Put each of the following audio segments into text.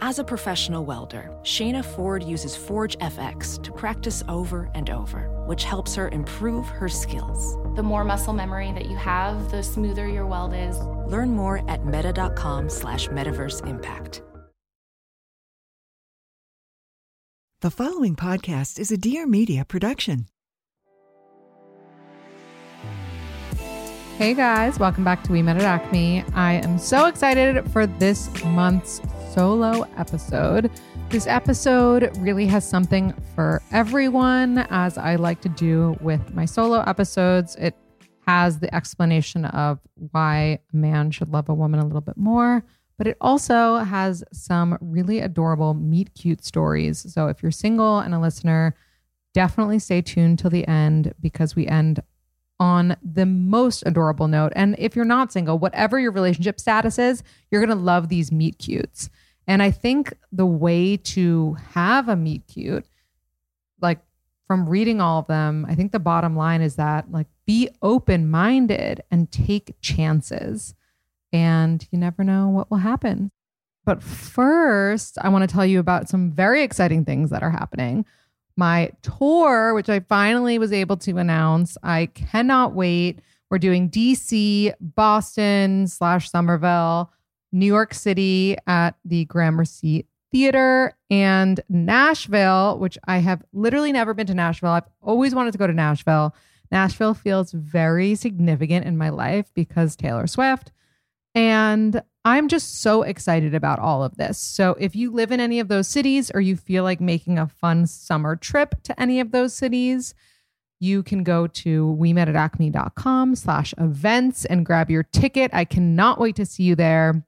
As a professional welder, Shayna Ford uses Forge FX to practice over and over, which helps her improve her skills. The more muscle memory that you have, the smoother your weld is. Learn more at meta.com slash metaverse impact. The following podcast is a Dear Media production. Hey guys, welcome back to We Met at Acme. I am so excited for this month's solo episode. This episode really has something for everyone, as I like to do with my solo episodes. It has the explanation of why a man should love a woman a little bit more, but it also has some really adorable meet cute stories. So if you're single and a listener, definitely stay tuned till the end because we end on the most adorable note. And if you're not single, whatever your relationship status is, you're going to love these meet cutes. And I think the way to have a meet cute, like from reading all of them, I think the bottom line is that like be open minded and take chances. And you never know what will happen. But first, I want to tell you about some very exciting things that are happening. My tour, which I finally was able to announce, I cannot wait. We're doing DC, Boston slash Somerville, New York City at the Gramercy Theater, and Nashville, which I have literally never been to Nashville. I've always wanted to go to Nashville. Nashville feels very significant in my life because Taylor Swift. And I'm just so excited about all of this. So if you live in any of those cities or you feel like making a fun summer trip to any of those cities, you can go to we met at acme.com slash events and grab your ticket. I cannot wait to see you there.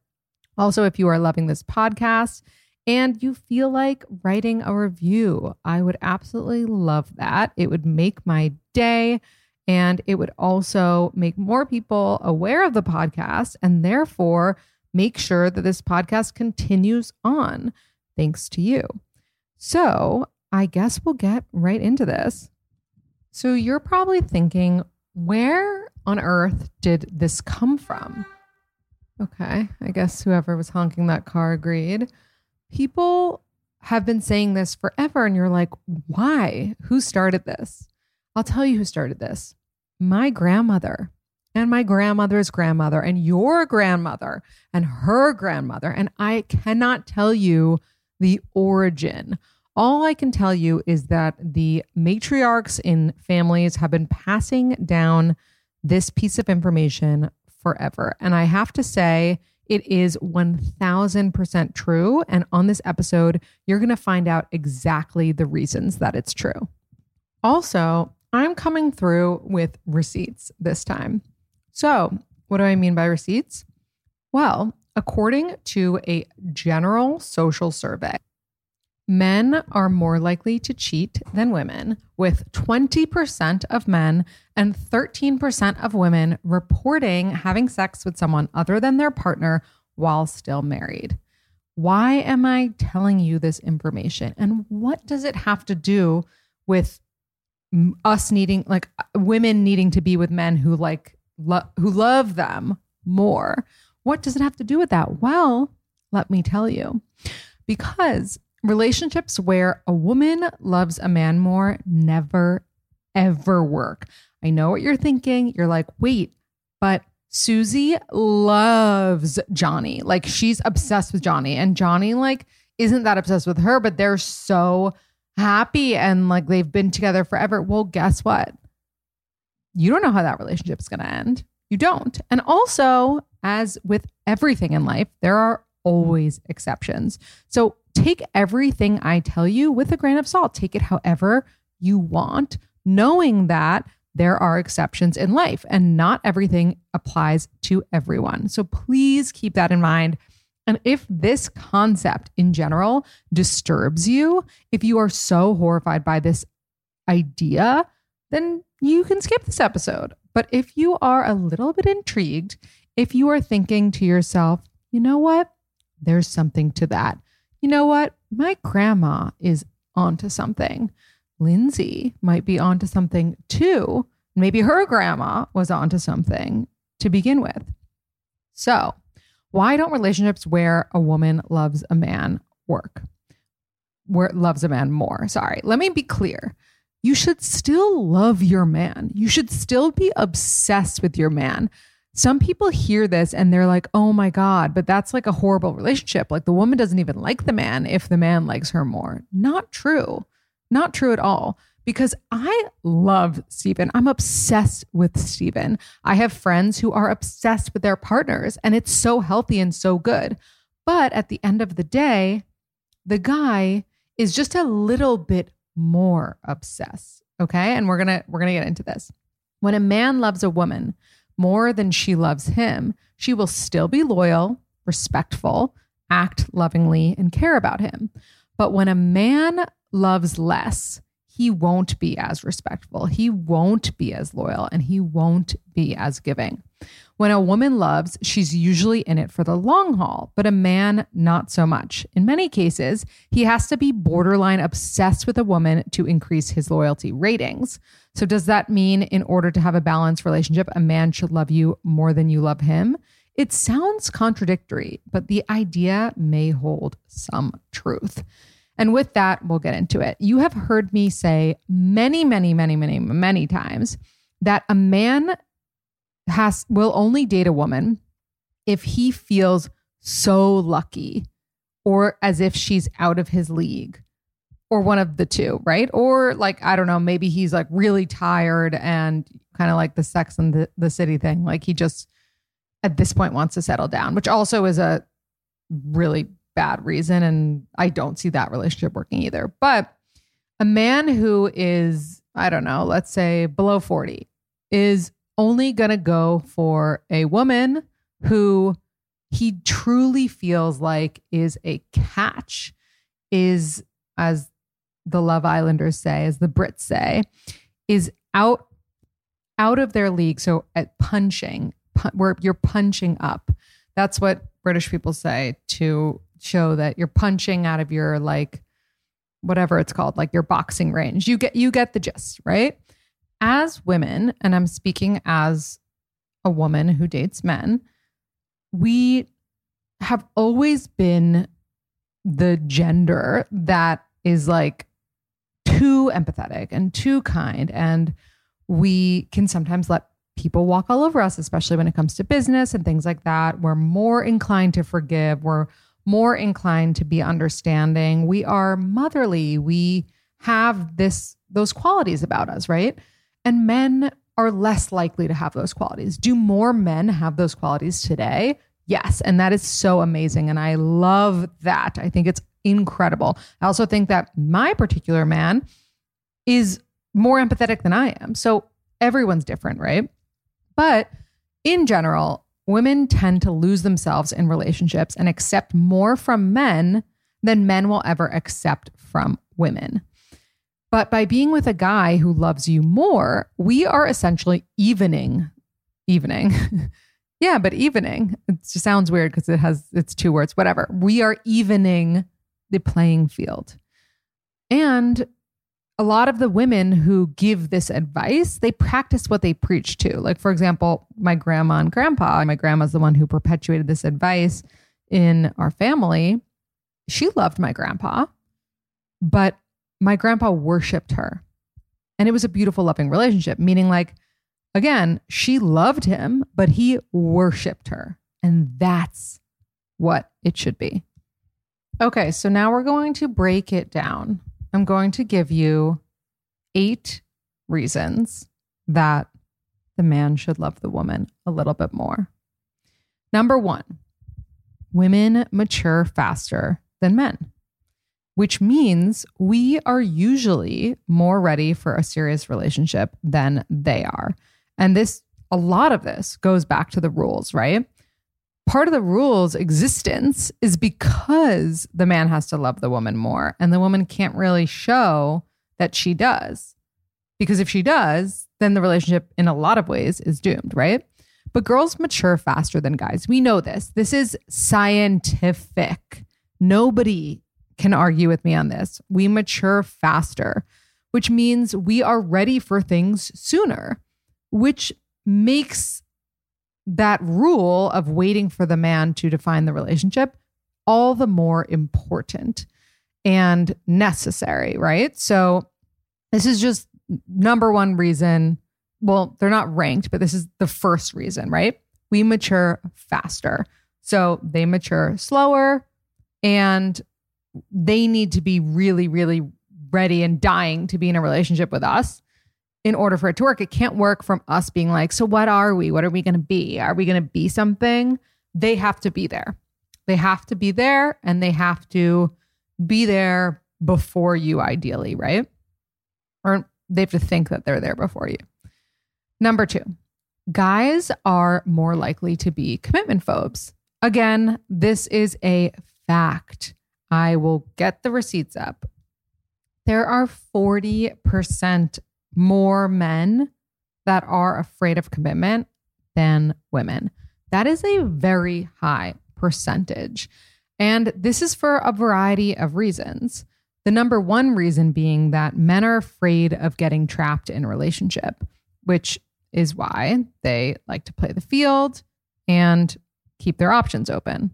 Also, if you are loving this podcast and you feel like writing a review, I would absolutely love that. It would make my day. And it would also make more people aware of the podcast and therefore make sure that this podcast continues on thanks to you. So I guess we'll get right into this. So you're probably thinking, where on earth did this come from? Okay, I guess whoever was honking that car agreed. People have been saying this forever, and you're like, why? Who started this? I'll tell you who started this my grandmother and my grandmother's grandmother and your grandmother and her grandmother. And I cannot tell you the origin. All I can tell you is that the matriarchs in families have been passing down this piece of information forever. And I have to say, it is 1000% true. And on this episode, you're going to find out exactly the reasons that it's true. Also, I'm coming through with receipts this time. So, what do I mean by receipts? Well, according to a general social survey, men are more likely to cheat than women, with 20% of men and 13% of women reporting having sex with someone other than their partner while still married. Why am I telling you this information? And what does it have to do with us needing like women needing to be with men who like lo- who love them more. What does it have to do with that? Well, let me tell you. Because relationships where a woman loves a man more never ever work. I know what you're thinking. You're like, "Wait, but Susie loves Johnny. Like she's obsessed with Johnny and Johnny like isn't that obsessed with her, but they're so happy and like they've been together forever. Well, guess what? You don't know how that relationship is going to end. You don't. And also, as with everything in life, there are always exceptions. So take everything I tell you with a grain of salt. Take it however you want, knowing that there are exceptions in life and not everything applies to everyone. So please keep that in mind And if this concept in general disturbs you, if you are so horrified by this idea, then you can skip this episode. But if you are a little bit intrigued, if you are thinking to yourself, you know what? There's something to that. You know what? My grandma is onto something. Lindsay might be onto something too. Maybe her grandma was onto something to begin with. So, why don't relationships where a woman loves a man work? Where loves a man more. Sorry. Let me be clear. You should still love your man. You should still be obsessed with your man. Some people hear this and they're like, oh my God, but that's like a horrible relationship. Like the woman doesn't even like the man if the man likes her more. Not true. Not true at all. Because I love Steven. I'm obsessed with Steven. I have friends who are obsessed with their partners, and it's so healthy and so good. But at the end of the day, the guy is just a little bit more obsessed. Okay. And we're to, we're to get into this. When a man loves a woman more than she loves him, she will still be loyal, respectful, act lovingly, and care about him. But when a man loves less, he won't be as respectful. He won't be as loyal and he won't be as giving. When a woman loves, she's usually in it for the long haul, but a man, not so much. In many cases, he has to be borderline obsessed with a woman to increase his loyalty ratings. So, does that mean in order to have a balanced relationship, a man should love you more than you love him? It sounds contradictory, but the idea may hold some truth. And with that, we'll get into it. You have heard me say many, many, many, many, many times that a man has will only date a woman if he feels so lucky or as if she's out of his league or one of the two, right? Or like I don't know, maybe he's like really tired and kind of like the sex and the, the city thing. Like he just at this point wants to settle down, which also is a really bad reason. And I don't see that relationship working either. But a man who is, I don't know, let's say below 40 is only going to go for a woman who he truly feels like is a catch, is, as the Love Islanders say, as the Brits say, is out out of their league. So at punching, where you're punching up. That's what British people say to show that you're punching out of your like whatever it's called, like your boxing range. You get you get the gist, right? As women, and I'm speaking as a woman who dates men, we have always been the gender that is like too empathetic and too kind and we can sometimes let people walk all over us especially when it comes to business and things like that we're more inclined to forgive we're more inclined to be understanding. We are motherly. We have this those qualities about us, right? And men are less likely to have those qualities. Do more men have those qualities today? Yes, and that is so amazing and I love that. I think it's incredible. I also think that my particular man is more empathetic than I am. So everyone's different, right? But in general, women tend to lose themselves in relationships and accept more from men than men will ever accept from women. But by being with a guy who loves you more, we are essentially evening, evening. yeah, but evening. It just sounds weird because it has it's two words, whatever. We are evening the playing field. And a lot of the women who give this advice, they practice what they preach to. Like, for example, my grandma and grandpa, my grandma's the one who perpetuated this advice in our family. She loved my grandpa, but my grandpa worshiped her. And it was a beautiful, loving relationship, meaning, like, again, she loved him, but he worshiped her. And that's what it should be. Okay, so now we're going to break it down. I'm going to give you eight reasons that the man should love the woman a little bit more. Number one, women mature faster than men, which means we are usually more ready for a serious relationship than they are. And this, a lot of this goes back to the rules, right? Part of the rule's existence is because the man has to love the woman more and the woman can't really show that she does. Because if she does, then the relationship in a lot of ways is doomed, right? But girls mature faster than guys. We know this. This is scientific. Nobody can argue with me on this. We mature faster, which means we are ready for things sooner, which makes that rule of waiting for the man to define the relationship all the more important and necessary, right? So, this is just number one reason. Well, they're not ranked, but this is the first reason, right? We mature faster. So, they mature slower and they need to be really, really ready and dying to be in a relationship with us in order for it to work. It can't work from us being like, so what are we? What are we going to be? Are we going to be something? They have to be there. They have to be there and they have to be there before you, ideally, right? Or they have to think that they're there before you. Number two, guys are more likely to be commitment phobes. Again, this is a fact. I will get the receipts up. There are 40% more men that are afraid of commitment than women. That is a very high percentage. And this is for a variety of reasons. The number one reason being that men are afraid of getting trapped in a relationship, which is why they like to play the field and keep their options open.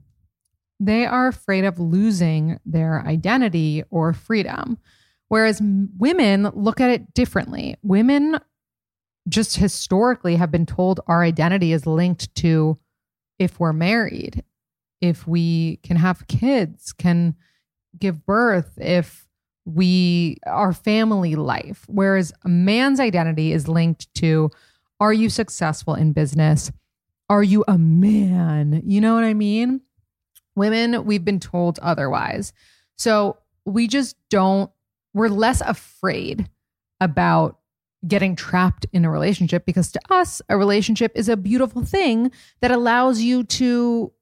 They are afraid of losing their identity or freedom. Whereas women look at it differently. Women just historically have been told our identity is linked to if we're married, if we can have kids, can give birth, if we our family life. Whereas a man's identity is linked to are you successful in business? Are you a man? You know what I mean? Women, we've been told otherwise. So we just don't, we're less afraid about getting trapped in a relationship because to us, a relationship is a beautiful thing that allows you to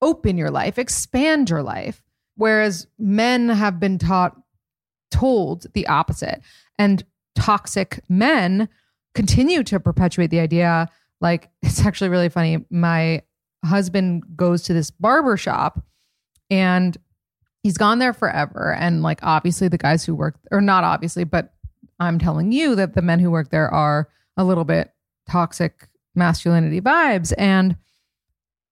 open your life, expand your life. Whereas men have been taught, told the opposite. And toxic men continue to perpetuate the idea. Like, it's actually really funny. My husband goes to this barber shop and he's gone there forever. And like, obviously, the guys who work, or not obviously, but I'm telling you that the men who work there are a little bit toxic masculinity vibes. And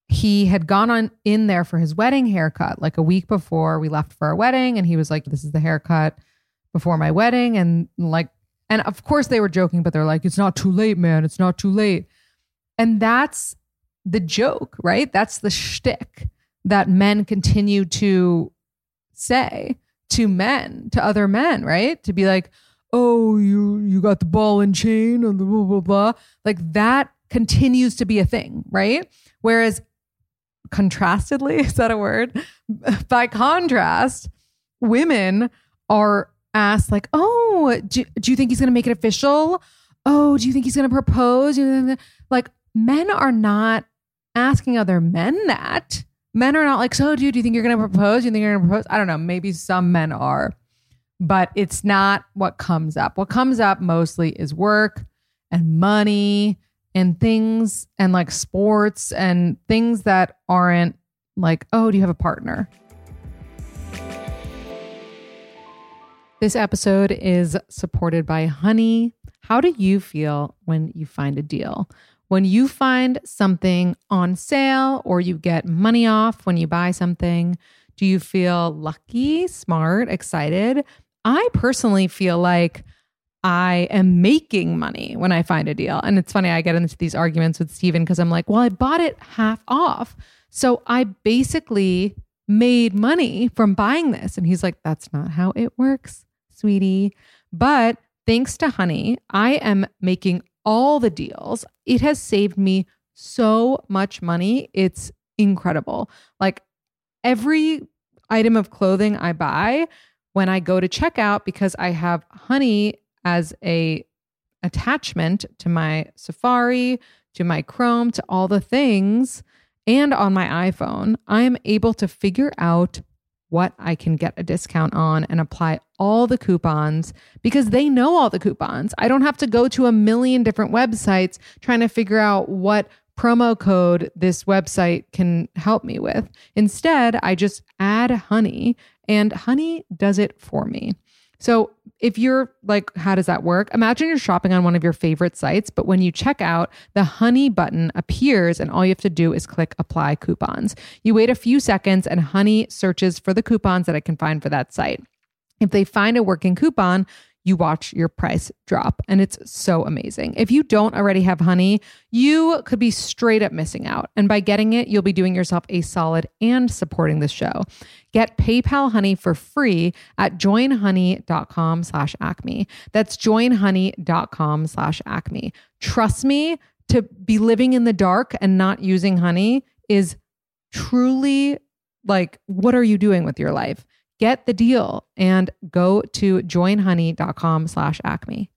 he had gone on in there for his wedding haircut like a week before we left for our wedding. And he was like, This is the haircut before my wedding. And like, and of course they were joking, but they're like, It's not too late, man. It's not too late. And that's the joke, right? That's the shtick that men continue to say to men, to other men, right? To be like, oh, you you got the ball and chain and the blah blah blah. Like that continues to be a thing, right? Whereas contrastedly, is that a word? By contrast, women are asked like, oh, do, do you think he's gonna make it official? Oh, do you think he's gonna propose? Like men are not asking other men that. Men are not like, so dude, do you think you're to propose? You think you're to propose? I don't know. Maybe some men are, but it's not what comes up. What comes up mostly is work and money and things and like sports and things that aren't like, oh, do you have a partner? This episode is supported by Honey. How do you feel when you find a deal? When you find something on sale or you get money off when you buy something, do you feel lucky, smart, excited? I personally feel like I am making money when I find a deal. And it's funny, I get into these arguments with Steven because I'm like, well, I bought it half off. So I basically made money from buying this. And he's like, that's not how it works, sweetie. But thanks to Honey, I am making all the deals. It has saved me so much money. It's incredible. Like every item of clothing I buy, when I go to checkout because I have honey as a attachment to my Safari, to my Chrome, to all the things, and on my iPhone, I am able to figure out what I can get a discount on and apply all the coupons because they know all the coupons. I don't have to go to a million different websites trying to figure out what promo code this website can help me with. Instead, I just add honey and honey does it for me. So if you're like, how does that work? Imagine you're shopping on one of your favorite sites, but when you check out, the Honey button appears and all you have to do is click apply coupons. You wait a few seconds and Honey searches for the coupons that I can find for that site. If they find a working coupon, you watch your price drop. And it's so amazing. If you don't already have honey, you could be straight up missing out. And by getting it, you'll be doing yourself a solid and supporting the show. Get PayPal Honey for free at joinhoney.com slash acme. That's joinhoney.com slash acme. Trust me, to be living in the dark and not using honey is truly like, what are you doing with your life? Get the deal and go to joinhoney.com slash acme.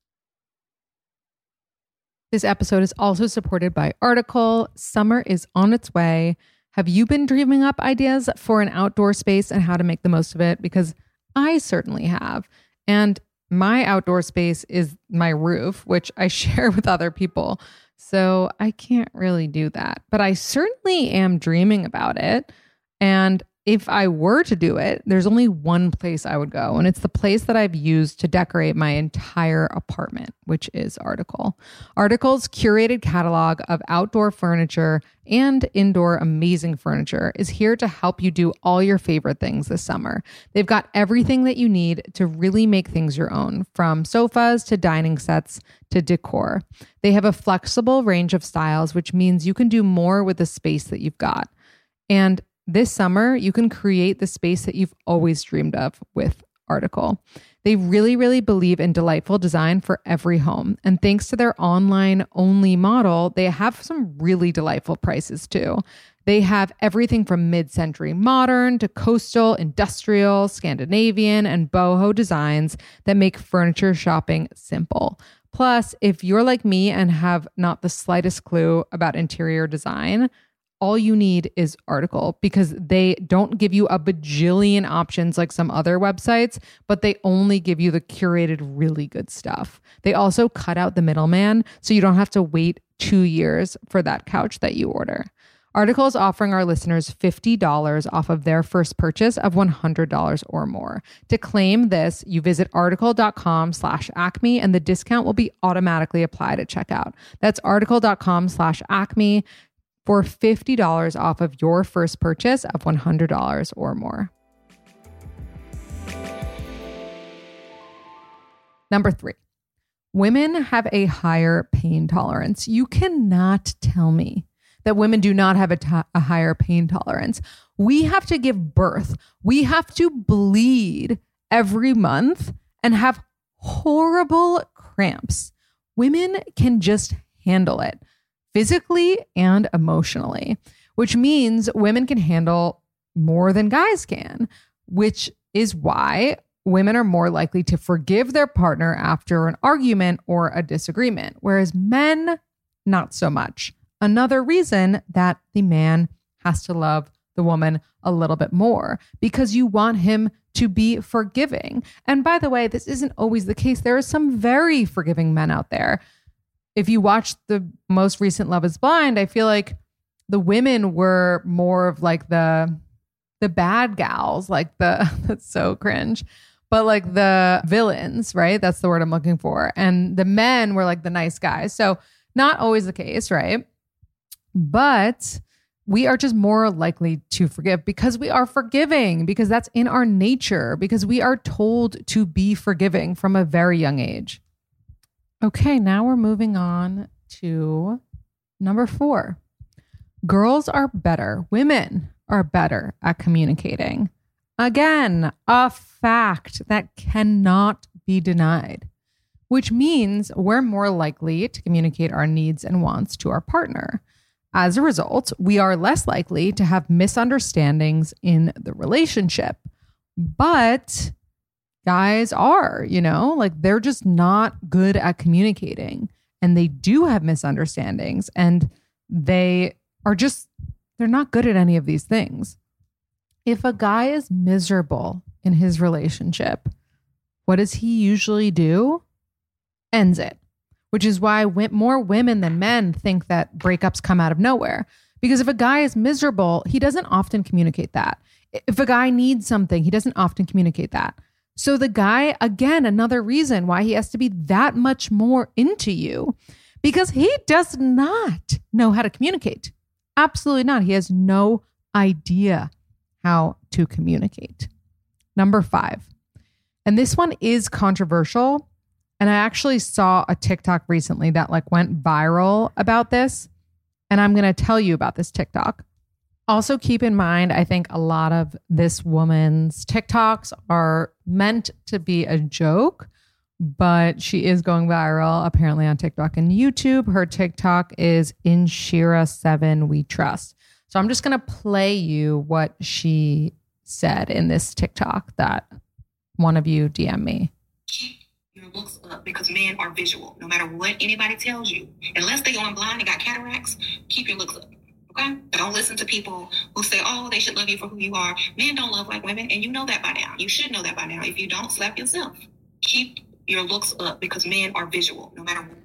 This episode is also supported by Article. Summer is on its way. Have you been dreaming up ideas for an outdoor space and how to make the most of it? Because I certainly have. And my outdoor space is my roof, which I share with other people. So I can't really do that. But I certainly am dreaming about it. And if I were to do it, there's only one place I would go, and it's the place that I've used to decorate my entire apartment, which is Article. Article's curated catalog of outdoor furniture and indoor amazing furniture is here to help you do all your favorite things this summer. They've got everything that you need to really make things your own, from sofas to dining sets to decor. They have a flexible range of styles, which means you can do more with the space that you've got. And this summer, you can create the space that you've always dreamed of with Article. They really, really believe in delightful design for every home. And thanks to their online only model, they have some really delightful prices too. They have everything from mid century modern to coastal, industrial, Scandinavian, and boho designs that make furniture shopping simple. Plus, if you're like me and have not the slightest clue about interior design, all you need is article because they don't give you a bajillion options like some other websites but they only give you the curated really good stuff. They also cut out the middleman so you don't have to wait two years for that couch that you order. Article is offering our listeners $50 off of their first purchase of $100 or more. To claim this you visit article.com slash acme and the discount will be automatically applied at checkout. That's article.com slash acme for $50 off of your first purchase of $100 or more. Number three, women have a higher pain tolerance. You cannot tell me that women do not have a, t- a higher pain tolerance. We have to give birth, we have to bleed every month and have horrible cramps. Women can just handle it physically and emotionally, which means women can handle more than guys can, which is why women are more likely to forgive their partner after an argument or a disagreement, whereas men, not so much. Another reason that the man has to love the woman a little bit more because you want him to be forgiving. And by the way, this isn't always the case. There are some very forgiving men out there if you watch the most recent Love is Blind, I feel like the women were more of like the the bad gals, like the that's so cringe. But like the villains, right? That's the word I'm looking for. And the men were like the nice guys. So not always the case, right? But we are just more likely to forgive because we are forgiving, because that's in our nature, because we are told to be forgiving from a very young age. Okay, now we're moving on to number four. Girls are better, women are better at communicating. Again, a fact that cannot be denied, which means we're more likely to communicate our needs and wants to our partner. As a result, we are less likely to have misunderstandings in the relationship. But guys are, you know, like they're just not good at communicating and they do have misunderstandings and they are just they're not good at any of these things. If a guy is miserable in his relationship, what does he usually do? Ends it, which is why more women than men think that breakups come out of nowhere. Because if a guy is miserable, he doesn't often communicate that. If a guy needs something, he doesn't often communicate that. So the guy, again, another reason why he has to be that much more into you because he does not know how to communicate. Absolutely not. He has no idea how to communicate. Number five, and this one is controversial. And I actually saw a TikTok recently that like went viral about this. And I'm going to tell you about this TikTok. Also, keep in mind, I think a lot of this woman's TikToks are meant to be a joke, but she is going viral apparently on TikTok and YouTube. Her TikTok is Inshira7 We Trust. So I'm just going to play you what she said in this TikTok that one of you DM me. Keep your looks up because men are visual. No matter what anybody tells you, unless they going blind and got cataracts, keep your looks up. Okay? Don't listen to people who say, oh, they should love you for who you are. Men don't love like women, and you know that by now. You should know that by now. If you don't, slap yourself. Keep your looks up because men are visual, no matter what.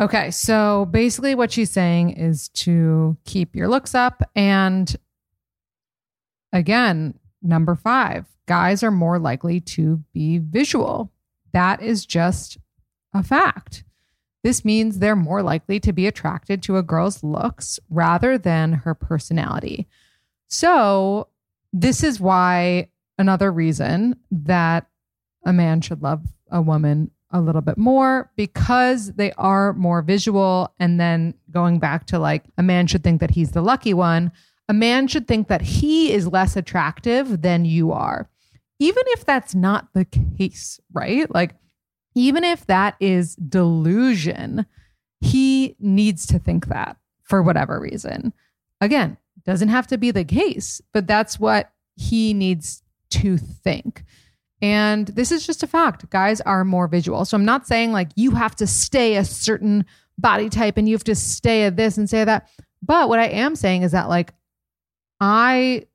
Okay, so basically, what she's saying is to keep your looks up. And again, number five, guys are more likely to be visual. That is just a fact. This means they're more likely to be attracted to a girl's looks rather than her personality. So, this is why another reason that a man should love a woman a little bit more because they are more visual. And then going back to like, a man should think that he's the lucky one. A man should think that he is less attractive than you are even if that's not the case, right? Like, even if that is delusion, he needs to think that for whatever reason. Again, doesn't have to be the case, but that's what he needs to think. And this is just a fact. Guys are more visual. So I'm not saying like you have to stay a certain body type and you have to stay at this and say that. But what I am saying is that like I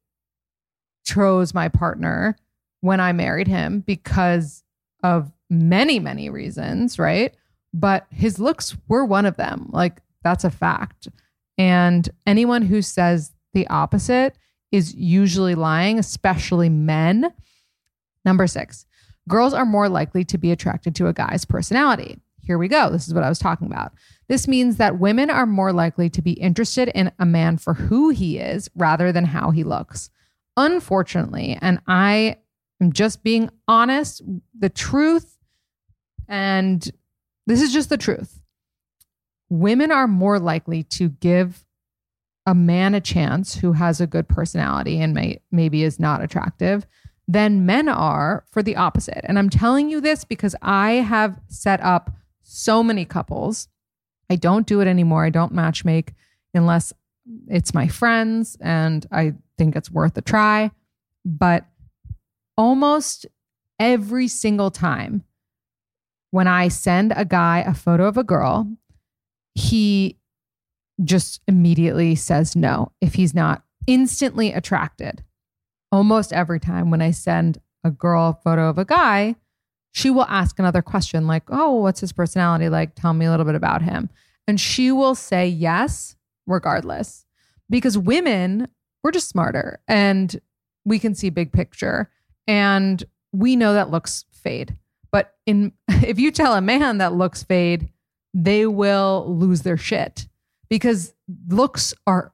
chose my partner when I married him because of many, many reasons, right? But his looks were one of them. Like, that's a fact. And anyone who says the opposite is usually lying, especially men. Number six, girls are more likely to be attracted to a guy's personality. Here we go. This is what I was talking about. This means that women are more likely to be interested in a man for who he is rather than how he looks. Unfortunately, and I I'm just being honest, the truth. And this is just the truth. Women are more likely to give a man a chance who has a good personality and may, maybe is not attractive than men are for the opposite. And I'm telling you this because I have set up so many couples. I don't do it anymore. I don't matchmake unless it's my friends and I think it's worth a try. But almost every single time when I send a guy a photo of a girl, he just immediately says no if he's not instantly attracted. Almost every time when I send a girl a photo of a guy, she will ask another question like, Oh, what's his personality like? Tell me a little bit about him. And she will say yes, regardless, because women, we're just smarter and we can see big picture. And we know that looks fade. But in if you tell a man that looks fade, they will lose their shit because looks are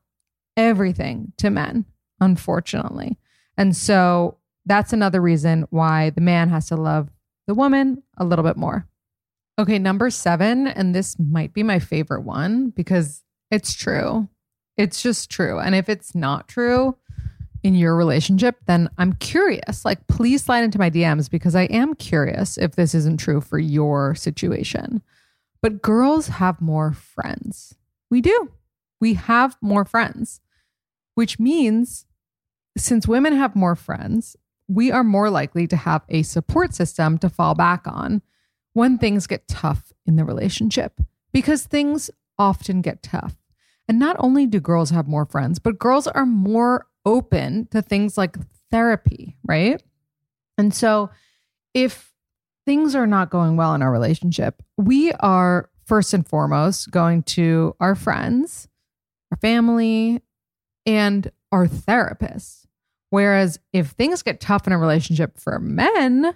everything to men, unfortunately. And so that's another reason why the man has to love the woman a little bit more. Okay, number seven, and this might be my favorite one because it's true. It's just true. And if it's not true, in your relationship, then I'm curious. Like, please slide into my DMs because I am curious if this isn't true for your situation. But girls have more friends. We do. We have more friends, which means since women have more friends, we are more likely to have a support system to fall back on when things get tough in the relationship because things often get tough. And not only do girls have more friends, but girls are more open to things like therapy, right? And so if things are not going well in our relationship, we are first and foremost going to our friends, our family, and our therapist. Whereas if things get tough in a relationship for men,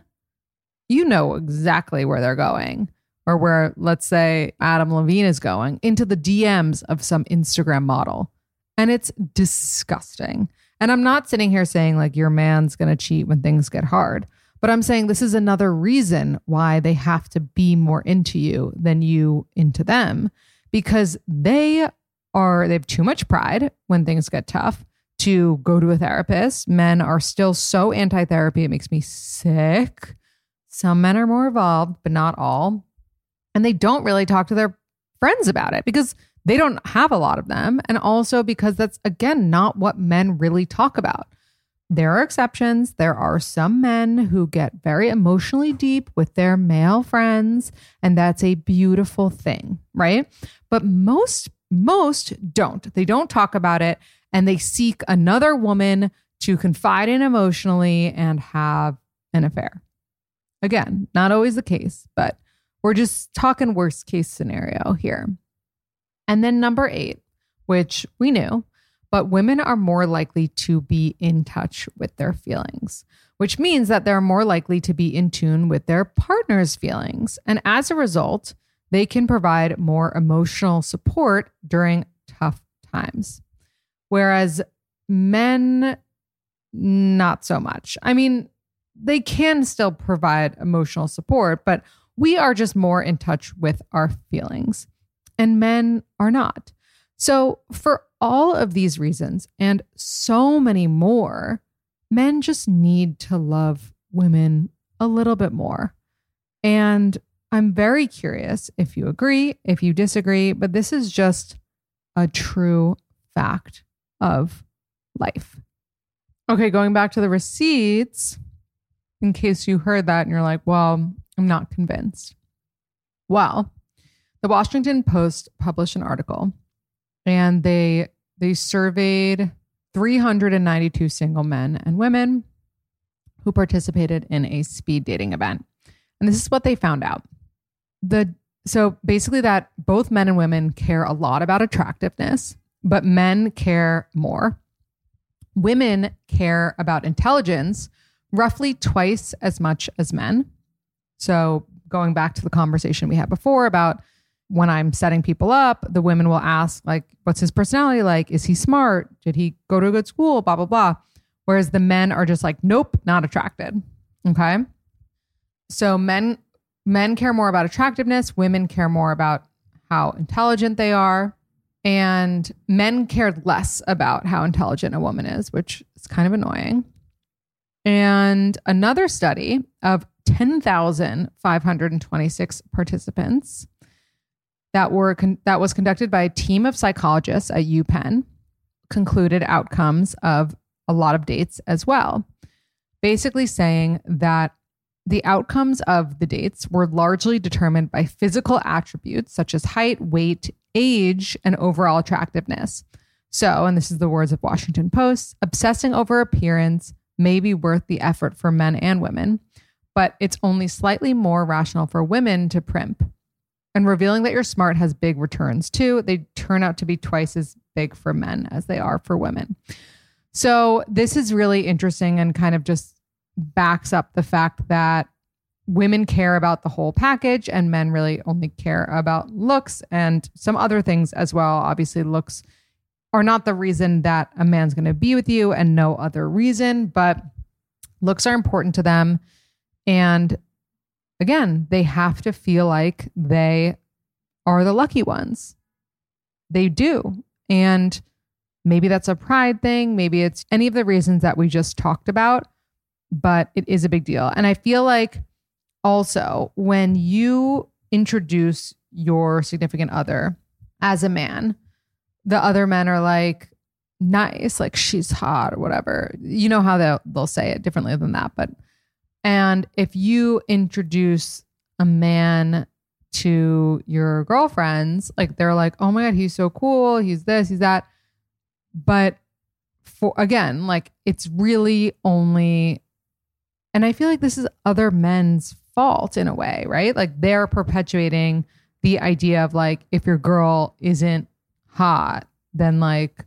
you know exactly where they're going or where, let's say, Adam Levine is going into the DMs of some Instagram model. And it's disgusting. And I'm not sitting here saying like your man's going to cheat when things get hard, but I'm saying this is another reason why they have to be more into you than you into them because they are, they have too much pride when things get tough to go to a therapist. Men are still so anti therapy, it makes me sick. Some men are more evolved, but not all and they don't really talk to their friends about it because they don't have a lot of them. And also because that's, again, not what men really talk about. There are exceptions. There are some men who get very emotionally deep with their male friends, and that's a beautiful thing, right? But most, most don't. They don't talk about it and they seek another woman to confide in emotionally and have an affair. Again, not always the case, but we're just talking worst case scenario here. And then number eight, which we knew, but women are more likely to be in touch with their feelings, which means that they're more likely to be in tune with their partner's feelings. And as a result, they can provide more emotional support during tough times. Whereas men, not so much. I mean, they can still provide emotional support, but we are just more in touch with our feelings, and men are not. So, for all of these reasons and so many more, men just need to love women a little bit more. And I'm very curious if you agree, if you disagree, but this is just a true fact of life. Okay, going back to the receipts, in case you heard that and you're like, well, I'm not convinced. Well, the Washington Post published an article and they they surveyed 392 single men and women who participated in a speed dating event. And this is what they found out. The so basically that both men and women care a lot about attractiveness, but men care more. Women care about intelligence roughly twice as much as men. So, going back to the conversation we had before about when I'm setting people up, the women will ask, like, what's his personality like? Is he smart? Did he go to a good school? Blah, blah, blah. Whereas the men are just like, nope, not attracted. Okay. So men men care more about attractiveness, women care more about how intelligent they are. And men cared less about how intelligent a woman is, which is kind of annoying. And another study of 10,526 participants that were con- that was conducted by a team of psychologists at UPenn concluded outcomes of a lot of dates as well. Basically saying that the outcomes of the dates were largely determined by physical attributes such as height, weight, age, and overall attractiveness. So, and this is the words of Washington Post, obsessing over appearance may be worth the effort for men and women but it's only slightly more rational for women to primp. And revealing that you're smart has big returns too. They turn out to be twice as big for men as they are for women. So, this is really interesting and kind of just backs up the fact that women care about the whole package and men really only care about looks and some other things as well. Obviously, looks are not the reason that a man's going to be with you and no other reason, but looks are important to them. And again, they have to feel like they are the lucky ones. They do. And maybe that's a pride thing. Maybe it's any of the reasons that we just talked about, but it is a big deal. And I feel like also when you introduce your significant other as a man, the other men are like, nice, like she's hot or whatever. You know how they'll, they'll say it differently than that, but and if you introduce a man to your girlfriends, like they're like, oh my God, he's so cool. He's this, he's that. But for again, like it's really only, and I feel like this is other men's fault in a way, right? Like they're perpetuating the idea of like, if your girl isn't hot, then like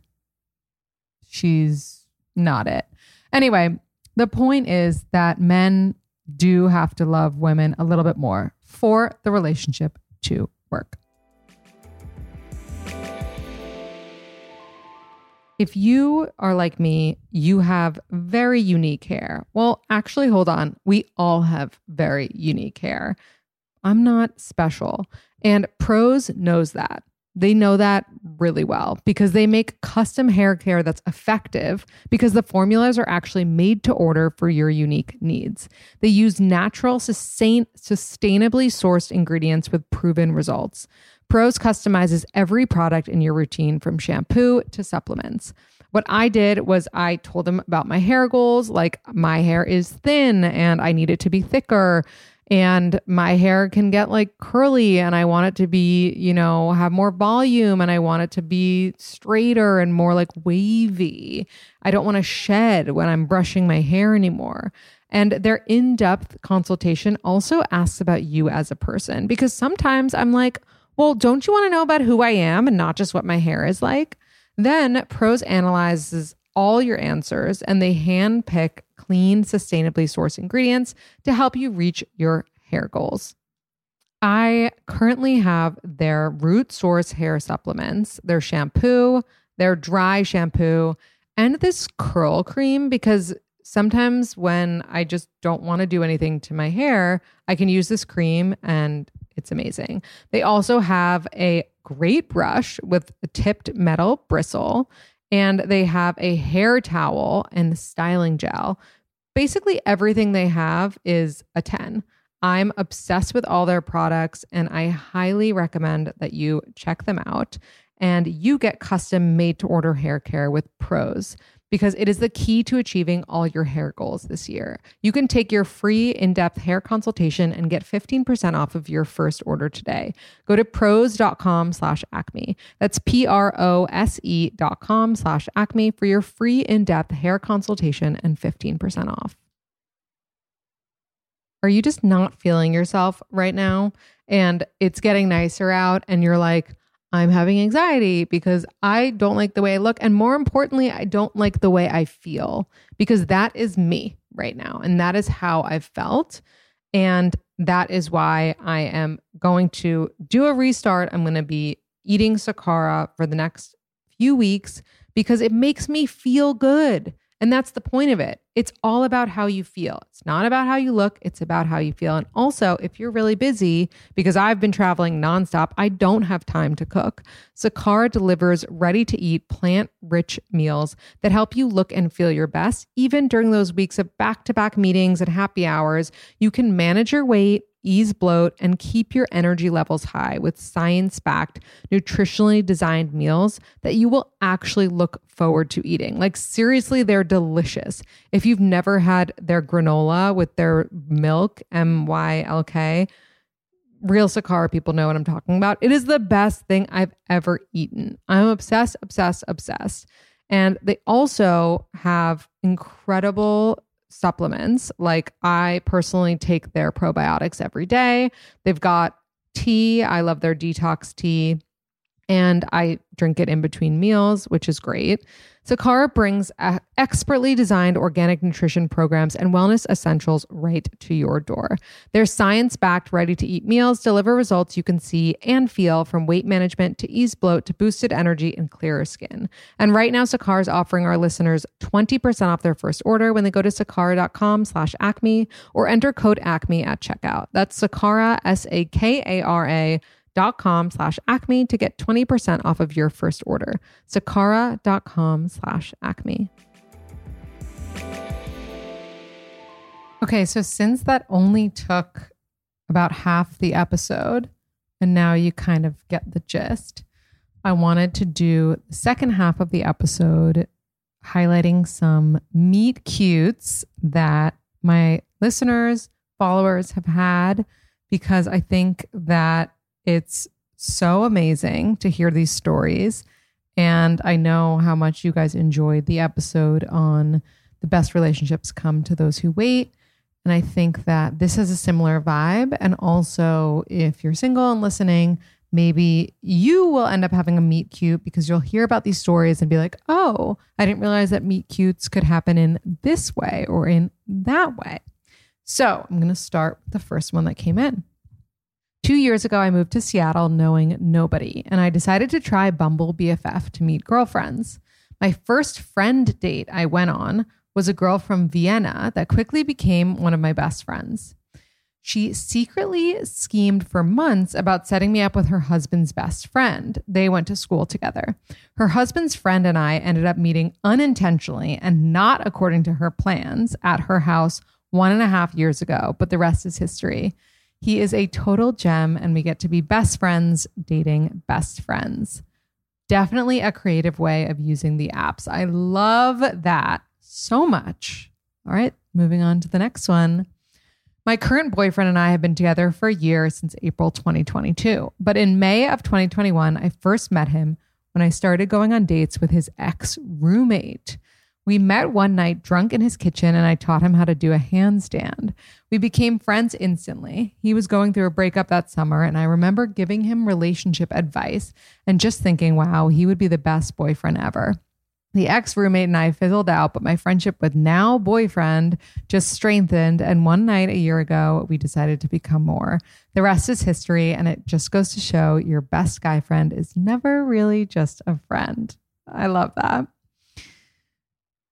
she's not it. Anyway, the point is that men do have to love women a little bit more for the relationship to work. If you are like me, you have very unique hair. Well, actually, hold on. We all have very unique hair. I'm not special. And Prose knows that. They know that really well because they make custom hair care that's effective because the formulas are actually made to order for your unique needs. They use natural, sustain, sustainably sourced ingredients with proven results. Prose customizes every product in your routine from shampoo to supplements. What I did was I told them about my hair goals, like my hair is thin and I need it to be thicker and my hair can get like curly and I want it to be, you know, have more volume and I want it to be straighter and more like wavy. I don't want to shed when I'm brushing my hair anymore. And their in depth consultation also asks about you as a person because sometimes I'm like, well, don't you want to know about who I am and not just what my hair is like? Then Prose analyzes all your answers and they hand pick clean, sustainably sourced ingredients to help you reach your hair goals. I currently have their root source hair supplements, their shampoo, their dry shampoo, and this curl cream because sometimes when I just don't want to do anything to my hair, I can use this cream and it's amazing. They also have a great brush with a tipped metal bristle and they have a hair towel and styling gel. Basically, everything they have is a 10. I'm obsessed with all their products and I highly recommend that you check them out. And you get custom made to order hair care with Prose because it is the key to achieving all your hair goals this year. You can take your free in-depth hair consultation and get 15% off of your first order today. Go to prose.com slash acme. That's P-R-O-S-E dot com slash acme for your free in-depth hair consultation and 15% off. Are you just not feeling yourself right now? And it's getting nicer out and you're like, I'm having anxiety because I don't like the way I look. And more importantly, I don't like the way I feel because that is me right now. And that is how I've felt. And that is why I am going to do a restart. I'm going to be eating Sakara for the next few weeks because it makes me feel good. And that's the point of it. It's all about how you feel. It's not about how you look, it's about how you feel. And also, if you're really busy, because I've been traveling nonstop, I don't have time to cook. Sakara delivers ready to eat, plant rich meals that help you look and feel your best. Even during those weeks of back to back meetings and happy hours, you can manage your weight ease bloat, and keep your energy levels high with science backed, nutritionally designed meals that you will actually look forward to eating. Like, seriously, they're delicious. If you've never had their granola with their milk, M Y L K, real Sakara people know what I'm talking about. It is the best thing I've ever eaten. I'm obsessed, obsessed, obsessed. And they also have incredible supplements. Like I personally take their probiotics every day. They've got tea. I love their detox tea and I drink it in between meals, which is great. Sakara brings expertly designed organic nutrition programs and wellness essentials right to your door. Their science backed, ready to eat meals deliver results you can see and feel from weight management to ease bloat to boosted energy and clearer skin. And right now, Sakara is offering our listeners 20% off their first order when they go to sakara.com slash acme or enter code acme at checkout. That's Sakara, S A K A R A dot com slash acme to get 20% off of your first order. Sakara.com slash acme. Okay, so since that only took about half the episode, and now you kind of get the gist, I wanted to do the second half of the episode highlighting some meet cutes that my listeners, followers have had because I think that it's so amazing to hear these stories. And I know how much you guys enjoyed the episode on the best relationships come to those who wait. And I think that this has a similar vibe. And also, if you're single and listening, maybe you will end up having a meet cute because you'll hear about these stories and be like, oh, I didn't realize that meet cutes could happen in this way or in that way. So I'm going to start with the first one that came in. Two years ago, I moved to Seattle knowing nobody, and I decided to try Bumble BFF to meet girlfriends. My first friend date I went on was a girl from Vienna that quickly became one of my best friends. She secretly schemed for months about setting me up with her husband's best friend. They went to school together. Her husband's friend and I ended up meeting unintentionally and not according to her plans at her house one and a half years ago, but the rest is history. He is a total gem, and we get to be best friends dating best friends. Definitely a creative way of using the apps. I love that so much. All right, moving on to the next one. My current boyfriend and I have been together for a year since April 2022. But in May of 2021, I first met him when I started going on dates with his ex roommate. We met one night drunk in his kitchen and I taught him how to do a handstand. We became friends instantly. He was going through a breakup that summer and I remember giving him relationship advice and just thinking, wow, he would be the best boyfriend ever. The ex roommate and I fizzled out, but my friendship with now boyfriend just strengthened. And one night a year ago, we decided to become more. The rest is history, and it just goes to show your best guy friend is never really just a friend. I love that.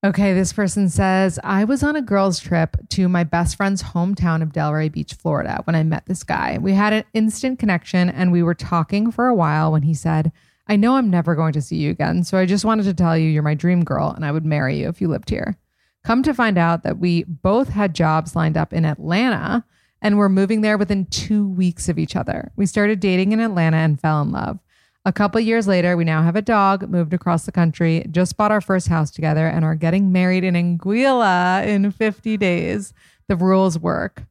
Okay, this person says, I was on a girls' trip to my best friend's hometown of Delray Beach, Florida, when I met this guy. We had an instant connection and we were talking for a while when he said, I know I'm never going to see you again, so I just wanted to tell you you're my dream girl and I would marry you if you lived here. Come to find out that we both had jobs lined up in Atlanta and were moving there within two weeks of each other. We started dating in Atlanta and fell in love. A couple years later, we now have a dog, moved across the country, just bought our first house together, and are getting married in Anguilla in 50 days. The rules work.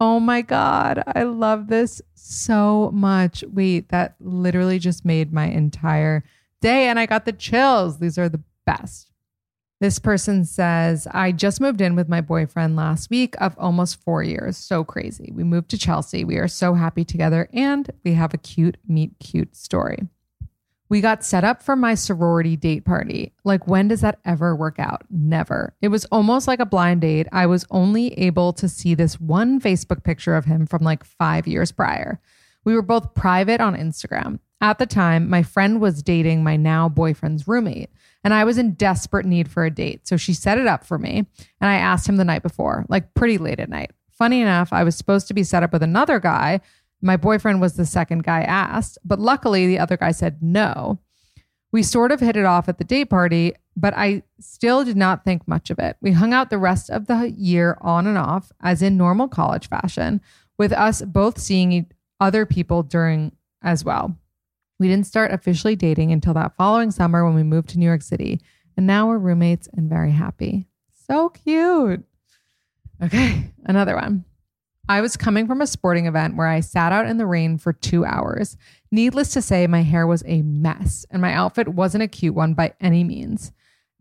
Oh my God, I love this so much. Wait, that literally just made my entire day, and I got the chills. These are the best. This person says, I just moved in with my boyfriend last week of almost four years. So crazy. We moved to Chelsea. We are so happy together and we have a cute meet cute story. We got set up for my sorority date party. Like, when does that ever work out? Never. It was almost like a blind date. I was only able to see this one Facebook picture of him from like five years prior. We were both private on Instagram. At the time, my friend was dating my now boyfriend's roommate and I was in desperate need for a date. So she set it up for me and I asked him the night before, like pretty late at night. Funny enough, I was supposed to be set up with another guy. My boyfriend was the second guy asked, but luckily the other guy said no. We sort of hit it off at the date party, but I still did not think much of it. We hung out the rest of the year on and off, as in normal college fashion, with us both seeing other people during as well. We didn't start officially dating until that following summer when we moved to New York City. And now we're roommates and very happy. So cute. Okay, another one. I was coming from a sporting event where I sat out in the rain for two hours. Needless to say, my hair was a mess and my outfit wasn't a cute one by any means.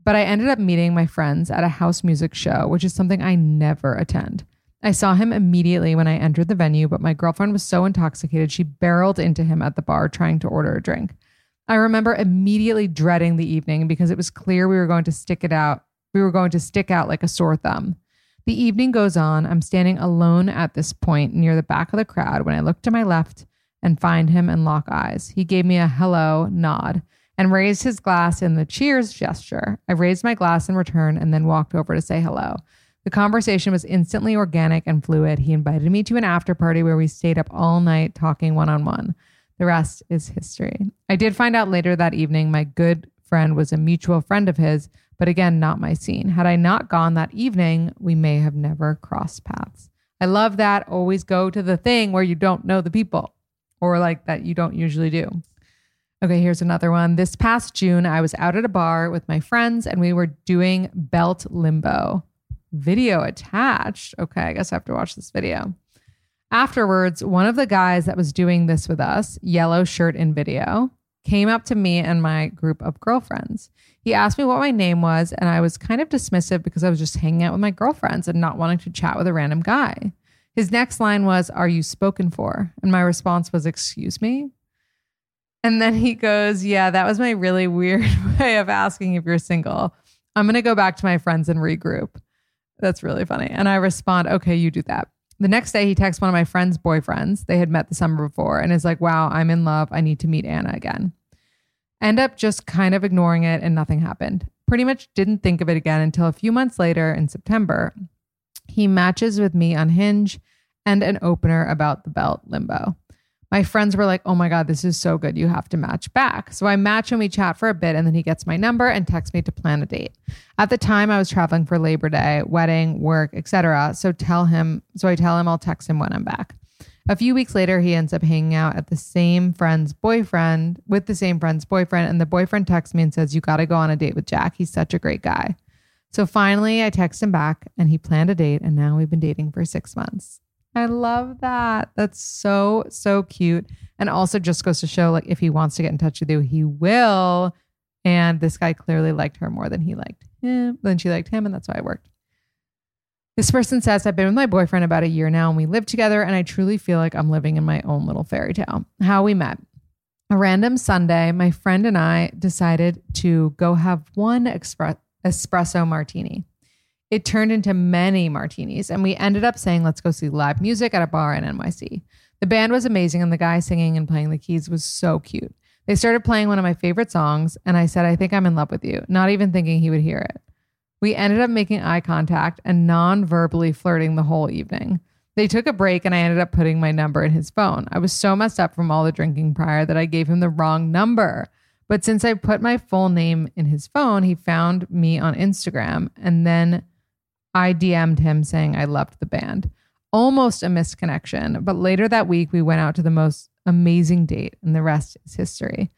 But I ended up meeting my friends at a house music show, which is something I never attend. I saw him immediately when I entered the venue, but my girlfriend was so intoxicated she barreled into him at the bar trying to order a drink. I remember immediately dreading the evening because it was clear we were going to stick it out. We were going to stick out like a sore thumb. The evening goes on. I'm standing alone at this point near the back of the crowd when I look to my left and find him and lock eyes. He gave me a hello nod and raised his glass in the cheers gesture. I raised my glass in return and then walked over to say hello. The conversation was instantly organic and fluid. He invited me to an after party where we stayed up all night talking one on one. The rest is history. I did find out later that evening my good friend was a mutual friend of his, but again, not my scene. Had I not gone that evening, we may have never crossed paths. I love that. Always go to the thing where you don't know the people or like that you don't usually do. Okay, here's another one. This past June, I was out at a bar with my friends and we were doing belt limbo video attached. Okay, I guess I have to watch this video. Afterwards, one of the guys that was doing this with us, yellow shirt in video, came up to me and my group of girlfriends. He asked me what my name was, and I was kind of dismissive because I was just hanging out with my girlfriends and not wanting to chat with a random guy. His next line was, Are you spoken for? And my response was, Excuse me? And then he goes, Yeah, that was my really weird way of asking if you're single. I'm going to go back to my friends and regroup. That's really funny. And I respond, Okay, you do that. The next day, he texts one of my friend's boyfriends. They had met the summer before and is like, Wow, I'm in love. I need to meet Anna again. End up just kind of ignoring it and nothing happened. Pretty much didn't think of it again until a few months later in September. He matches with me on Hinge and an opener about the belt limbo. My friends were like, oh my God, this is so good. You have to match back. So I match and we chat for a bit, and then he gets my number and texts me to plan a date. At the time, I was traveling for Labor Day, wedding, work, etc. So tell him, so I tell him I'll text him when I'm back. A few weeks later, he ends up hanging out at the same friend's boyfriend with the same friend's boyfriend. And the boyfriend texts me and says, You got to go on a date with Jack. He's such a great guy. So finally, I text him back and he planned a date. And now we've been dating for six months. I love that. That's so, so cute. And also just goes to show like if he wants to get in touch with you, he will. And this guy clearly liked her more than he liked him. than she liked him, and that's why it worked. This person says, I've been with my boyfriend about a year now and we live together, and I truly feel like I'm living in my own little fairy tale. How we met. A random Sunday, my friend and I decided to go have one expre- espresso martini. It turned into many martinis, and we ended up saying, let's go see live music at a bar in NYC. The band was amazing, and the guy singing and playing the keys was so cute. They started playing one of my favorite songs, and I said, I think I'm in love with you, not even thinking he would hear it. We ended up making eye contact and non verbally flirting the whole evening. They took a break, and I ended up putting my number in his phone. I was so messed up from all the drinking prior that I gave him the wrong number. But since I put my full name in his phone, he found me on Instagram, and then I DM'd him saying I loved the band. Almost a misconnection, but later that week we went out to the most amazing date, and the rest is history.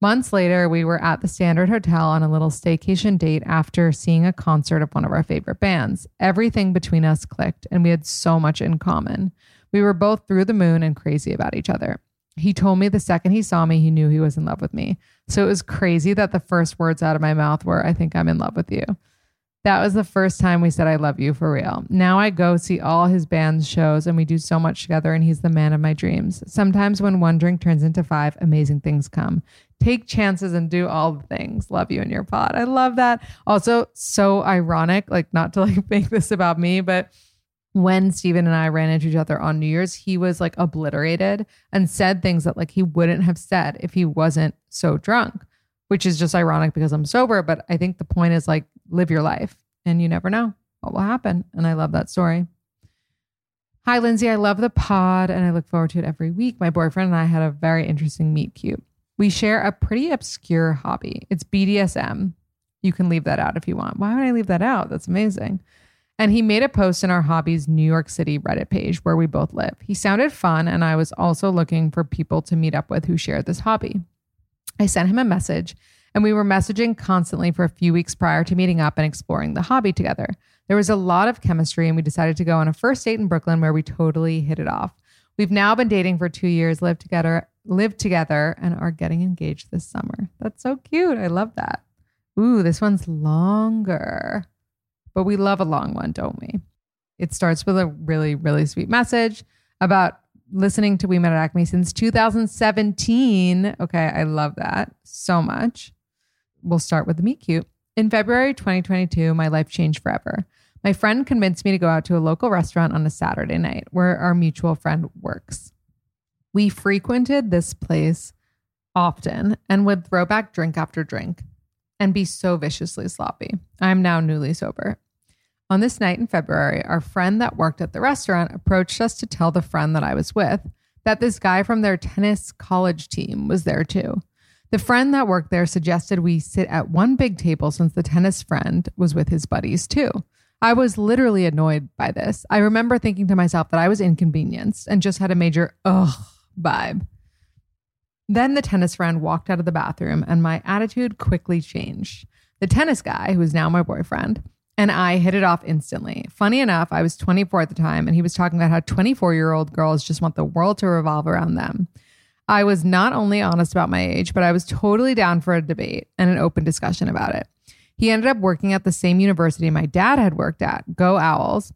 Months later, we were at the Standard Hotel on a little staycation date after seeing a concert of one of our favorite bands. Everything between us clicked, and we had so much in common. We were both through the moon and crazy about each other. He told me the second he saw me, he knew he was in love with me. So it was crazy that the first words out of my mouth were, I think I'm in love with you. That was the first time we said, I love you for real. Now I go see all his band's shows and we do so much together, and he's the man of my dreams. Sometimes when one drink turns into five, amazing things come. Take chances and do all the things. Love you in your pod. I love that. Also, so ironic, like not to like make this about me, but when Steven and I ran into each other on New Year's, he was like obliterated and said things that like he wouldn't have said if he wasn't so drunk, which is just ironic because I'm sober. But I think the point is like live your life and you never know what will happen. And I love that story. Hi, Lindsay. I love the pod and I look forward to it every week. My boyfriend and I had a very interesting meet cute. We share a pretty obscure hobby. It's BDSM. You can leave that out if you want. Why would I leave that out? That's amazing. And he made a post in our hobbies New York City Reddit page where we both live. He sounded fun, and I was also looking for people to meet up with who shared this hobby. I sent him a message and we were messaging constantly for a few weeks prior to meeting up and exploring the hobby together. There was a lot of chemistry, and we decided to go on a first date in Brooklyn where we totally hit it off. We've now been dating for two years, lived together, lived together, and are getting engaged this summer. That's so cute. I love that. Ooh, this one's longer, but we love a long one, don't we? It starts with a really, really sweet message about listening to We Met at Acme since 2017. Okay, I love that so much we'll start with the meet cute. In February 2022, my life changed forever. My friend convinced me to go out to a local restaurant on a Saturday night where our mutual friend works. We frequented this place often and would throw back drink after drink and be so viciously sloppy. I'm now newly sober. On this night in February, our friend that worked at the restaurant approached us to tell the friend that I was with that this guy from their tennis college team was there too. The friend that worked there suggested we sit at one big table since the tennis friend was with his buddies too. I was literally annoyed by this. I remember thinking to myself that I was inconvenienced and just had a major ugh vibe. Then the tennis friend walked out of the bathroom and my attitude quickly changed. The tennis guy, who is now my boyfriend, and I hit it off instantly. Funny enough, I was 24 at the time, and he was talking about how 24 year old girls just want the world to revolve around them. I was not only honest about my age, but I was totally down for a debate and an open discussion about it. He ended up working at the same university my dad had worked at, Go Owls,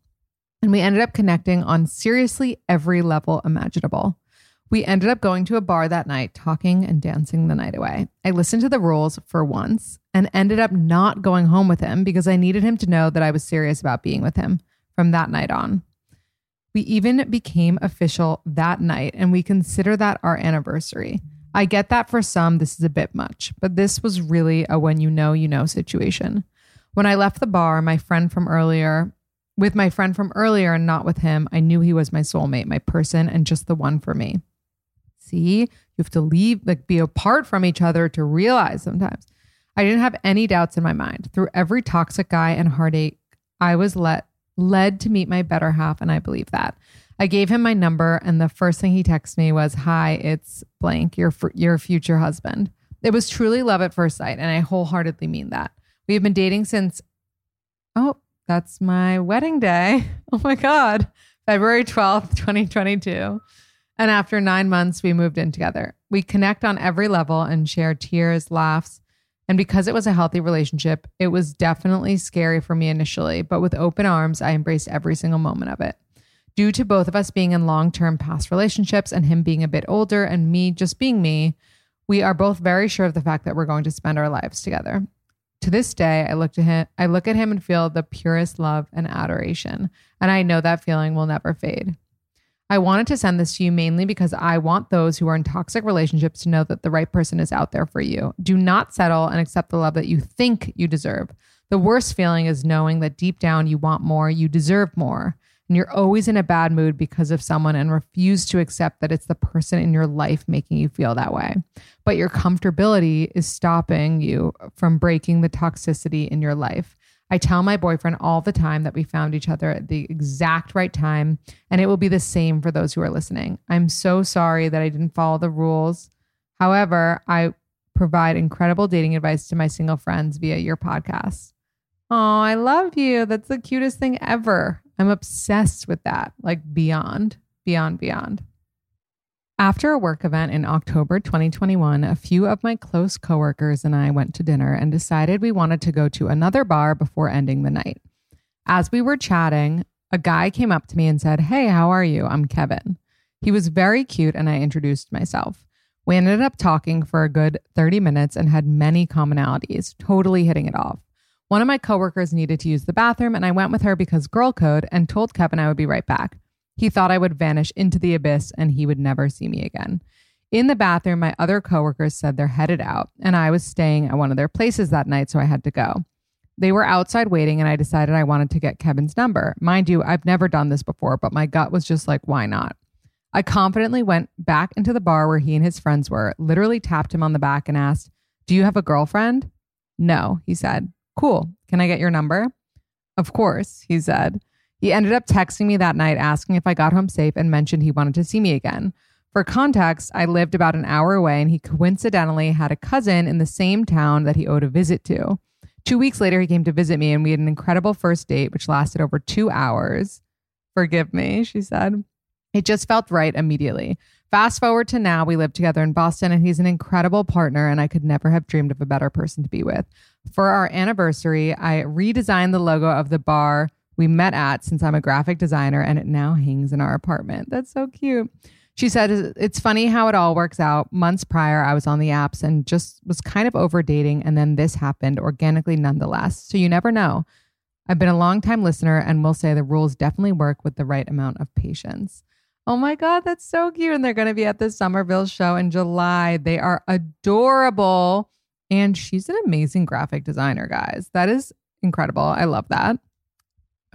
and we ended up connecting on seriously every level imaginable. We ended up going to a bar that night, talking and dancing the night away. I listened to the rules for once and ended up not going home with him because I needed him to know that I was serious about being with him from that night on. We even became official that night, and we consider that our anniversary. I get that for some, this is a bit much, but this was really a when you know, you know situation. When I left the bar, my friend from earlier, with my friend from earlier and not with him, I knew he was my soulmate, my person, and just the one for me. See, you have to leave, like be apart from each other to realize sometimes. I didn't have any doubts in my mind. Through every toxic guy and heartache, I was let led to meet my better half, and I believe that. I gave him my number, and the first thing he texted me was, "Hi, it's blank, your your future husband." It was truly love at first sight, and I wholeheartedly mean that. We have been dating since. Oh, that's my wedding day. Oh my god, February twelfth, twenty twenty two. And after nine months, we moved in together. We connect on every level and share tears, laughs. And because it was a healthy relationship, it was definitely scary for me initially, but with open arms, I embraced every single moment of it. Due to both of us being in long term past relationships and him being a bit older and me just being me, we are both very sure of the fact that we're going to spend our lives together. To this day, I look to him, I look at him and feel the purest love and adoration, and I know that feeling will never fade. I wanted to send this to you mainly because I want those who are in toxic relationships to know that the right person is out there for you. Do not settle and accept the love that you think you deserve. The worst feeling is knowing that deep down you want more, you deserve more, and you're always in a bad mood because of someone and refuse to accept that it's the person in your life making you feel that way. But your comfortability is stopping you from breaking the toxicity in your life. I tell my boyfriend all the time that we found each other at the exact right time, and it will be the same for those who are listening. I'm so sorry that I didn't follow the rules. However, I provide incredible dating advice to my single friends via your podcast. Oh, I love you. That's the cutest thing ever. I'm obsessed with that, like beyond, beyond, beyond. After a work event in October 2021, a few of my close coworkers and I went to dinner and decided we wanted to go to another bar before ending the night. As we were chatting, a guy came up to me and said, Hey, how are you? I'm Kevin. He was very cute and I introduced myself. We ended up talking for a good 30 minutes and had many commonalities, totally hitting it off. One of my coworkers needed to use the bathroom and I went with her because girl code and told Kevin I would be right back. He thought I would vanish into the abyss and he would never see me again. In the bathroom, my other coworkers said they're headed out, and I was staying at one of their places that night, so I had to go. They were outside waiting, and I decided I wanted to get Kevin's number. Mind you, I've never done this before, but my gut was just like, why not? I confidently went back into the bar where he and his friends were, literally tapped him on the back and asked, Do you have a girlfriend? No, he said. Cool. Can I get your number? Of course, he said. He ended up texting me that night asking if I got home safe and mentioned he wanted to see me again. For context, I lived about an hour away and he coincidentally had a cousin in the same town that he owed a visit to. Two weeks later, he came to visit me and we had an incredible first date, which lasted over two hours. Forgive me, she said. It just felt right immediately. Fast forward to now, we live together in Boston and he's an incredible partner, and I could never have dreamed of a better person to be with. For our anniversary, I redesigned the logo of the bar we met at since I'm a graphic designer and it now hangs in our apartment. That's so cute. She said, It's funny how it all works out. Months prior, I was on the apps and just was kind of over dating. And then this happened organically nonetheless. So you never know. I've been a long time listener and will say the rules definitely work with the right amount of patience. Oh my God, that's so cute. And they're going to be at the Somerville show in July. They are adorable. And she's an amazing graphic designer, guys. That is incredible. I love that.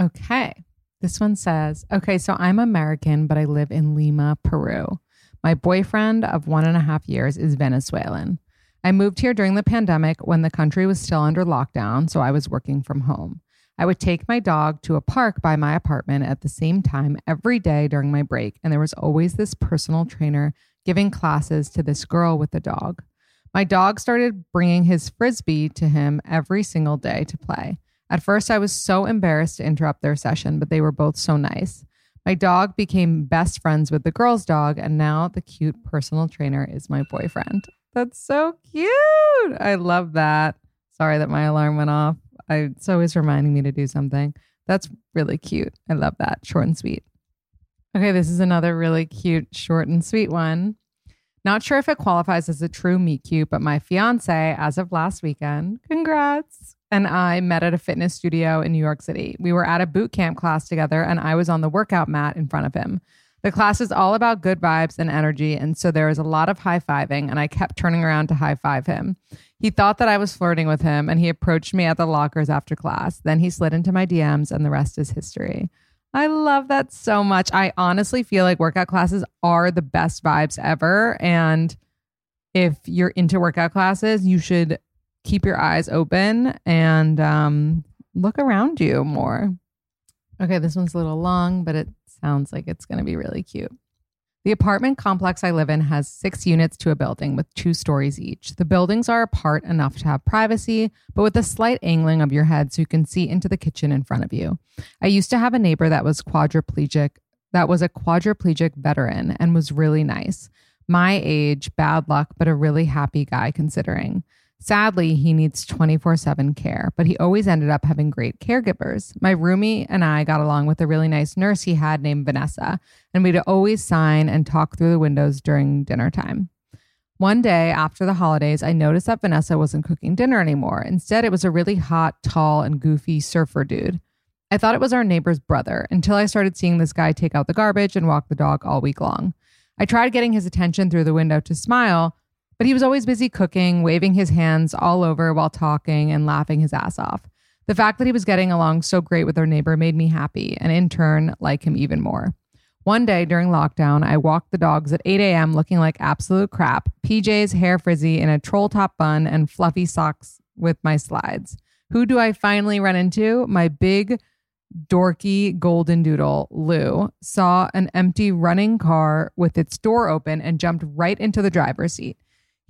Okay. This one says, okay, so I'm American, but I live in Lima, Peru. My boyfriend of one and a half years is Venezuelan. I moved here during the pandemic when the country was still under lockdown, so I was working from home. I would take my dog to a park by my apartment at the same time every day during my break, and there was always this personal trainer giving classes to this girl with the dog. My dog started bringing his frisbee to him every single day to play. At first, I was so embarrassed to interrupt their session, but they were both so nice. My dog became best friends with the girl's dog, and now the cute personal trainer is my boyfriend. That's so cute. I love that. Sorry that my alarm went off. I, it's always reminding me to do something. That's really cute. I love that. Short and sweet. Okay, this is another really cute, short and sweet one. Not sure if it qualifies as a true meet cute, but my fiance, as of last weekend, congrats, and I met at a fitness studio in New York City. We were at a boot camp class together, and I was on the workout mat in front of him. The class is all about good vibes and energy, and so there was a lot of high fiving, and I kept turning around to high five him. He thought that I was flirting with him, and he approached me at the lockers after class. Then he slid into my DMs, and the rest is history. I love that so much. I honestly feel like workout classes are the best vibes ever. And if you're into workout classes, you should keep your eyes open and um, look around you more. Okay, this one's a little long, but it sounds like it's going to be really cute. The apartment complex I live in has six units to a building with two stories each. The buildings are apart enough to have privacy, but with a slight angling of your head so you can see into the kitchen in front of you. I used to have a neighbor that was quadriplegic, that was a quadriplegic veteran and was really nice. My age, bad luck, but a really happy guy considering. Sadly, he needs 24 7 care, but he always ended up having great caregivers. My roomie and I got along with a really nice nurse he had named Vanessa, and we'd always sign and talk through the windows during dinner time. One day after the holidays, I noticed that Vanessa wasn't cooking dinner anymore. Instead, it was a really hot, tall, and goofy surfer dude. I thought it was our neighbor's brother until I started seeing this guy take out the garbage and walk the dog all week long. I tried getting his attention through the window to smile, but he was always busy cooking, waving his hands all over while talking and laughing his ass off. The fact that he was getting along so great with our neighbor made me happy, and in turn, like him even more. One day during lockdown, I walked the dogs at 8 a.m. looking like absolute crap, PJs, hair frizzy, in a troll top bun, and fluffy socks with my slides. Who do I finally run into? My big, dorky golden doodle, Lou, saw an empty running car with its door open and jumped right into the driver's seat.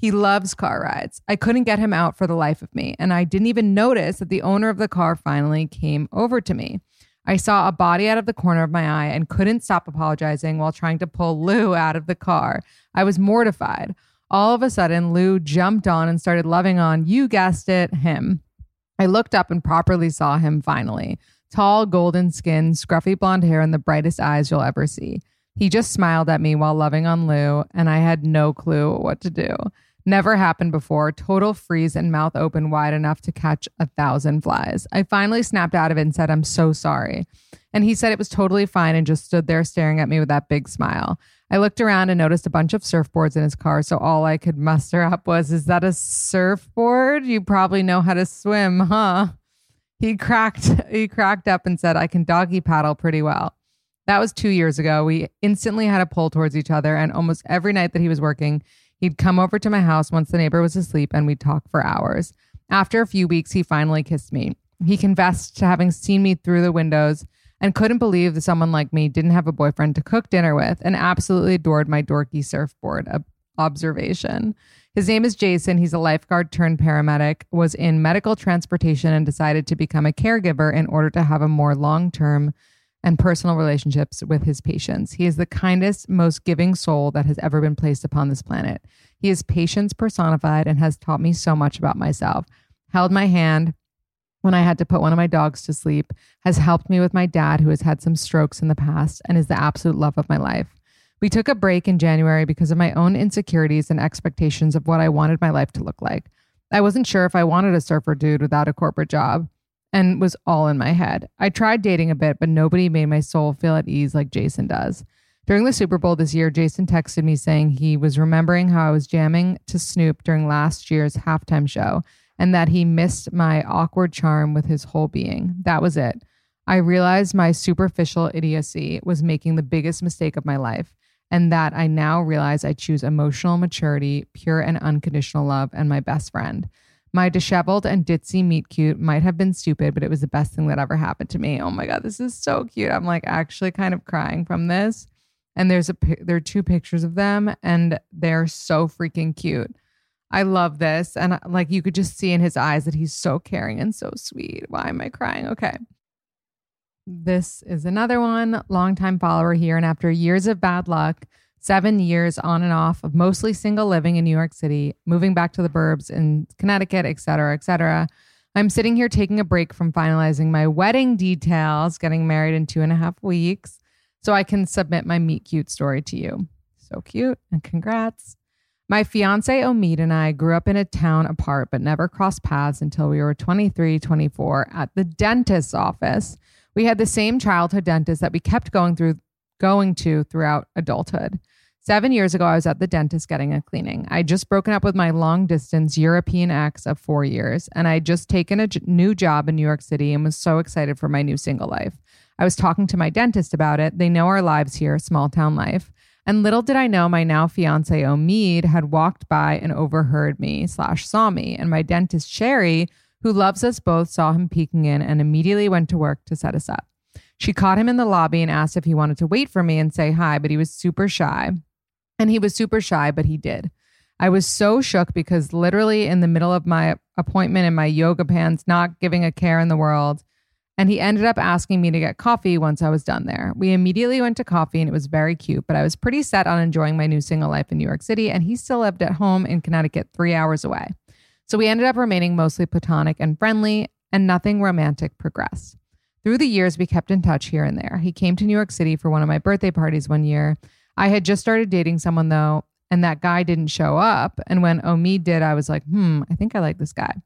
He loves car rides. I couldn't get him out for the life of me, and I didn't even notice that the owner of the car finally came over to me. I saw a body out of the corner of my eye and couldn't stop apologizing while trying to pull Lou out of the car. I was mortified. All of a sudden, Lou jumped on and started loving on, you guessed it, him. I looked up and properly saw him finally. Tall, golden skin, scruffy blonde hair, and the brightest eyes you'll ever see. He just smiled at me while loving on Lou, and I had no clue what to do. Never happened before. Total freeze and mouth open wide enough to catch a thousand flies. I finally snapped out of it and said, I'm so sorry. And he said it was totally fine and just stood there staring at me with that big smile. I looked around and noticed a bunch of surfboards in his car, so all I could muster up was, Is that a surfboard? You probably know how to swim, huh? He cracked he cracked up and said, I can doggy paddle pretty well. That was two years ago. We instantly had a pull towards each other, and almost every night that he was working, he'd come over to my house once the neighbor was asleep and we'd talk for hours. After a few weeks, he finally kissed me. He confessed to having seen me through the windows and couldn't believe that someone like me didn't have a boyfriend to cook dinner with and absolutely adored my dorky surfboard observation. His name is Jason. He's a lifeguard turned paramedic, was in medical transportation, and decided to become a caregiver in order to have a more long term and personal relationships with his patients. He is the kindest, most giving soul that has ever been placed upon this planet. He is patience personified and has taught me so much about myself. Held my hand when I had to put one of my dogs to sleep, has helped me with my dad, who has had some strokes in the past and is the absolute love of my life. We took a break in January because of my own insecurities and expectations of what I wanted my life to look like. I wasn't sure if I wanted a surfer dude without a corporate job and was all in my head. I tried dating a bit, but nobody made my soul feel at ease like Jason does. During the Super Bowl this year, Jason texted me saying he was remembering how I was jamming to Snoop during last year's halftime show and that he missed my awkward charm with his whole being. That was it. I realized my superficial idiocy was making the biggest mistake of my life, and that I now realize I choose emotional maturity, pure and unconditional love, and my best friend. My disheveled and ditzy meet cute might have been stupid, but it was the best thing that ever happened to me. Oh my god, this is so cute. I'm like actually kind of crying from this. And there's a there are two pictures of them and they're so freaking cute. I love this. And uh, like you could just see in his eyes that he's so caring and so sweet. Why am I crying? Okay. This is another one, longtime follower here. And after years of bad luck, seven years on and off of mostly single living in New York City, moving back to the burbs in Connecticut, et cetera, et cetera, I'm sitting here taking a break from finalizing my wedding details, getting married in two and a half weeks, so I can submit my meet cute story to you. So cute and congrats. My fiance Omid and I grew up in a town apart, but never crossed paths until we were 23, 24 at the dentist's office. We had the same childhood dentist that we kept going through going to throughout adulthood. Seven years ago, I was at the dentist getting a cleaning. I'd just broken up with my long distance European ex of four years, and I'd just taken a j- new job in New York City and was so excited for my new single life. I was talking to my dentist about it. They know our lives here, small town life. And little did I know my now fiance Omid had walked by and overheard me slash saw me. And my dentist Sherry, who loves us both, saw him peeking in and immediately went to work to set us up. She caught him in the lobby and asked if he wanted to wait for me and say hi, but he was super shy. And he was super shy, but he did. I was so shook because literally in the middle of my appointment in my yoga pants, not giving a care in the world, and he ended up asking me to get coffee once I was done there. We immediately went to coffee and it was very cute, but I was pretty set on enjoying my new single life in New York City, and he still lived at home in Connecticut, three hours away. So we ended up remaining mostly platonic and friendly, and nothing romantic progressed. Through the years, we kept in touch here and there. He came to New York City for one of my birthday parties one year. I had just started dating someone though, and that guy didn't show up. And when Omid did, I was like, hmm, I think I like this guy.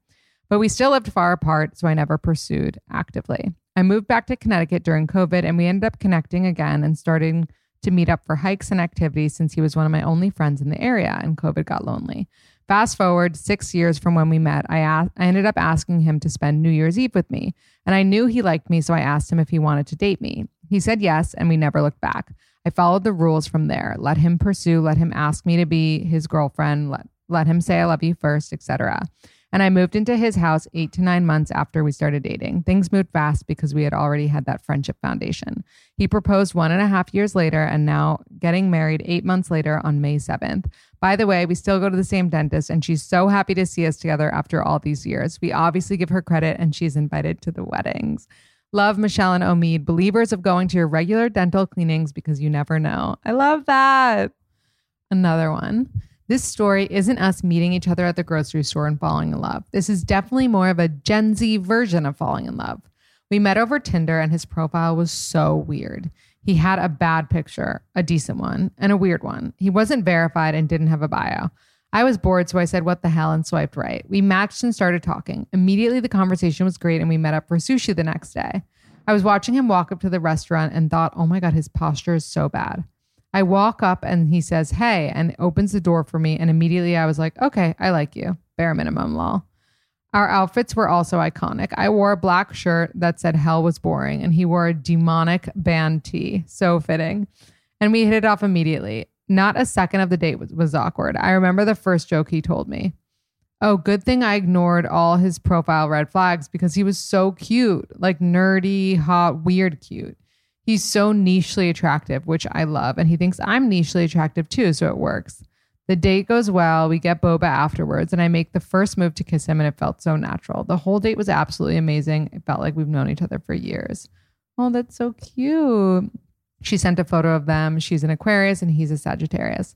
But we still lived far apart, so I never pursued actively. I moved back to Connecticut during COVID, and we ended up connecting again and starting to meet up for hikes and activities since he was one of my only friends in the area and COVID got lonely. Fast forward six years from when we met, I, asked, I ended up asking him to spend New Year's Eve with me. And I knew he liked me, so I asked him if he wanted to date me. He said yes, and we never looked back. I followed the rules from there. Let him pursue, let him ask me to be his girlfriend, let, let him say I love you first, etc and I moved into his house eight to nine months after we started dating. Things moved fast because we had already had that friendship foundation. He proposed one and a half years later, and now getting married eight months later on May 7th. By the way, we still go to the same dentist, and she's so happy to see us together after all these years. We obviously give her credit, and she's invited to the weddings. Love Michelle and Omid, believers of going to your regular dental cleanings because you never know. I love that. Another one. This story isn't us meeting each other at the grocery store and falling in love. This is definitely more of a Gen Z version of falling in love. We met over Tinder and his profile was so weird. He had a bad picture, a decent one, and a weird one. He wasn't verified and didn't have a bio. I was bored, so I said, What the hell, and swiped right. We matched and started talking. Immediately, the conversation was great, and we met up for sushi the next day. I was watching him walk up to the restaurant and thought, Oh my God, his posture is so bad. I walk up and he says, Hey, and opens the door for me. And immediately I was like, Okay, I like you. Bare minimum law. Our outfits were also iconic. I wore a black shirt that said hell was boring, and he wore a demonic band tee. So fitting. And we hit it off immediately. Not a second of the date was, was awkward. I remember the first joke he told me. Oh, good thing I ignored all his profile red flags because he was so cute, like nerdy, hot, weird cute. He's so nichely attractive, which I love. And he thinks I'm nichely attractive too. So it works. The date goes well. We get boba afterwards, and I make the first move to kiss him, and it felt so natural. The whole date was absolutely amazing. It felt like we've known each other for years. Oh, that's so cute. She sent a photo of them. She's an Aquarius, and he's a Sagittarius.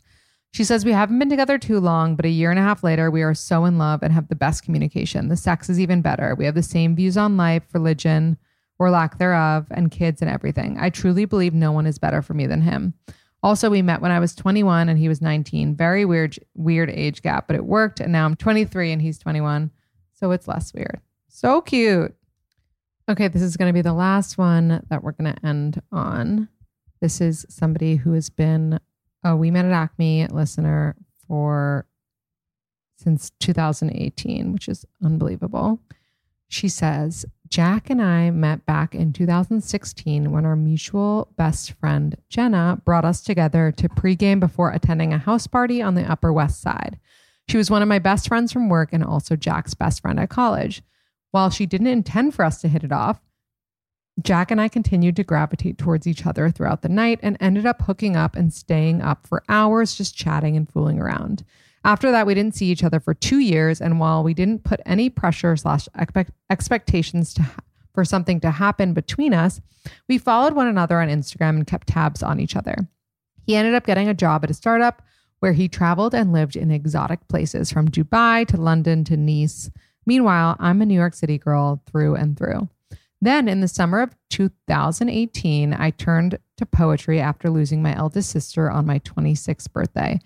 She says, We haven't been together too long, but a year and a half later, we are so in love and have the best communication. The sex is even better. We have the same views on life, religion, or lack thereof, and kids and everything. I truly believe no one is better for me than him. Also, we met when I was 21 and he was 19. Very weird, weird age gap, but it worked. And now I'm 23 and he's 21. So it's less weird. So cute. Okay, this is going to be the last one that we're going to end on. This is somebody who has been a We Met at Acme listener for since 2018, which is unbelievable. She says, Jack and I met back in 2016 when our mutual best friend, Jenna, brought us together to pregame before attending a house party on the Upper West Side. She was one of my best friends from work and also Jack's best friend at college. While she didn't intend for us to hit it off, Jack and I continued to gravitate towards each other throughout the night and ended up hooking up and staying up for hours just chatting and fooling around. After that, we didn't see each other for two years. And while we didn't put any pressure slash expectations to for something to happen between us, we followed one another on Instagram and kept tabs on each other. He ended up getting a job at a startup where he traveled and lived in exotic places from Dubai to London to Nice. Meanwhile, I'm a New York City girl through and through. Then, in the summer of 2018, I turned to poetry after losing my eldest sister on my 26th birthday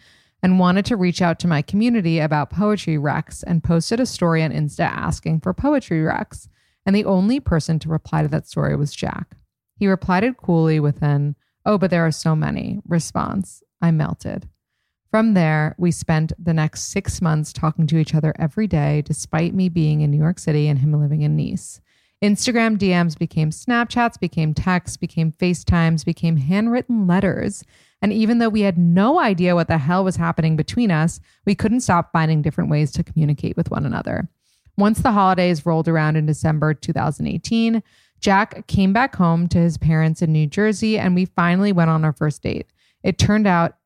and wanted to reach out to my community about poetry recs and posted a story on Insta asking for poetry recs. And the only person to reply to that story was Jack. He replied coolly with an, Oh, but there are so many response. I melted. From there, we spent the next six months talking to each other every day, despite me being in New York City and him living in Nice. Instagram DMs became Snapchats, became texts, became FaceTimes, became handwritten letters. And even though we had no idea what the hell was happening between us, we couldn't stop finding different ways to communicate with one another. Once the holidays rolled around in December 2018, Jack came back home to his parents in New Jersey and we finally went on our first date. It turned out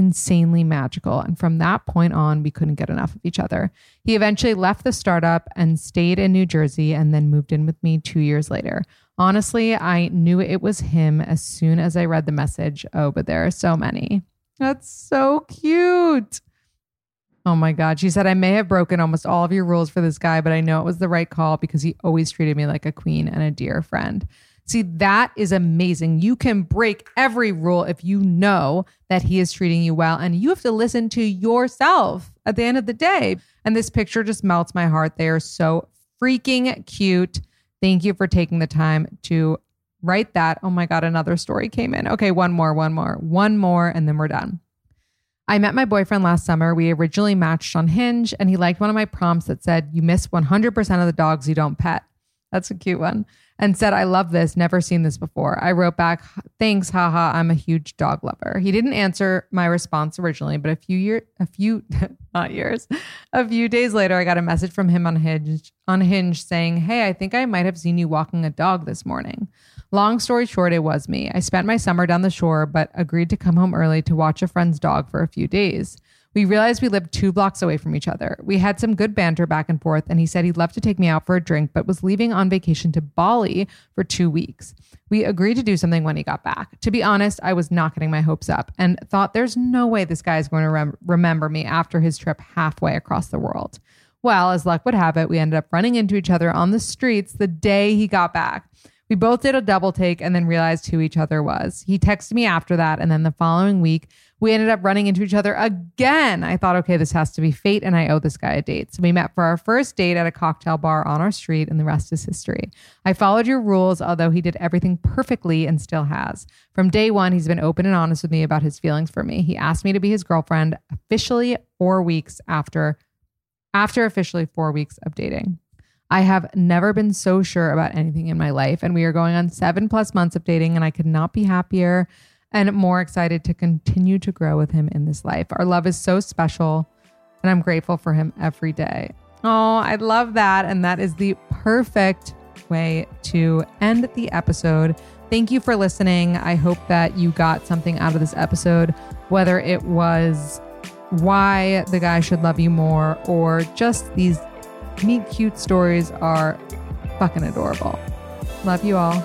insanely magical. And from that point on, we couldn't get enough of each other. He eventually left the startup and stayed in New Jersey and then moved in with me two years later. Honestly, I knew it was him as soon as I read the message. Oh, but there are so many. That's so cute. Oh my God. She said, I may have broken almost all of your rules for this guy, but I know it was the right call because he always treated me like a queen and a dear friend. See, that is amazing. You can break every rule if you know that he is treating you well, and you have to listen to yourself at the end of the day. And this picture just melts my heart. They are so freaking cute. Thank you for taking the time to write that. Oh my God, another story came in. Okay, one more, one more, one more, and then we're done. I met my boyfriend last summer. We originally matched on Hinge, and he liked one of my prompts that said, You miss 100% of the dogs you don't pet. That's a cute one and said, I love this, never seen this before. I wrote back, thanks, haha, I'm a huge dog lover. He didn't answer my response originally, but a few years, a few, not years, a few days later, I got a message from him on Hinge, on Hinge saying, Hey, I think I might have seen you walking a dog this morning. Long story short, it was me. I spent my summer down the shore, but agreed to come home early to watch a friend's dog for a few days. We realized we lived two blocks away from each other. We had some good banter back and forth, and he said he'd love to take me out for a drink, but was leaving on vacation to Bali for two weeks. We agreed to do something when he got back. To be honest, I was not getting my hopes up and thought there's no way this guy is going to rem- remember me after his trip halfway across the world. Well, as luck would have it, we ended up running into each other on the streets the day he got back. We both did a double take and then realized who each other was. He texted me after that, and then the following week, we ended up running into each other again. I thought, okay, this has to be fate, and I owe this guy a date. So we met for our first date at a cocktail bar on our street, and the rest is history. I followed your rules, although he did everything perfectly and still has. From day one, he's been open and honest with me about his feelings for me. He asked me to be his girlfriend officially four weeks after, after officially four weeks of dating. I have never been so sure about anything in my life, and we are going on seven plus months of dating, and I could not be happier and more excited to continue to grow with him in this life. Our love is so special, and I'm grateful for him every day. Oh, I love that. And that is the perfect way to end the episode. Thank you for listening. I hope that you got something out of this episode, whether it was why the guy should love you more or just these meet-cute stories are fucking adorable. Love you all.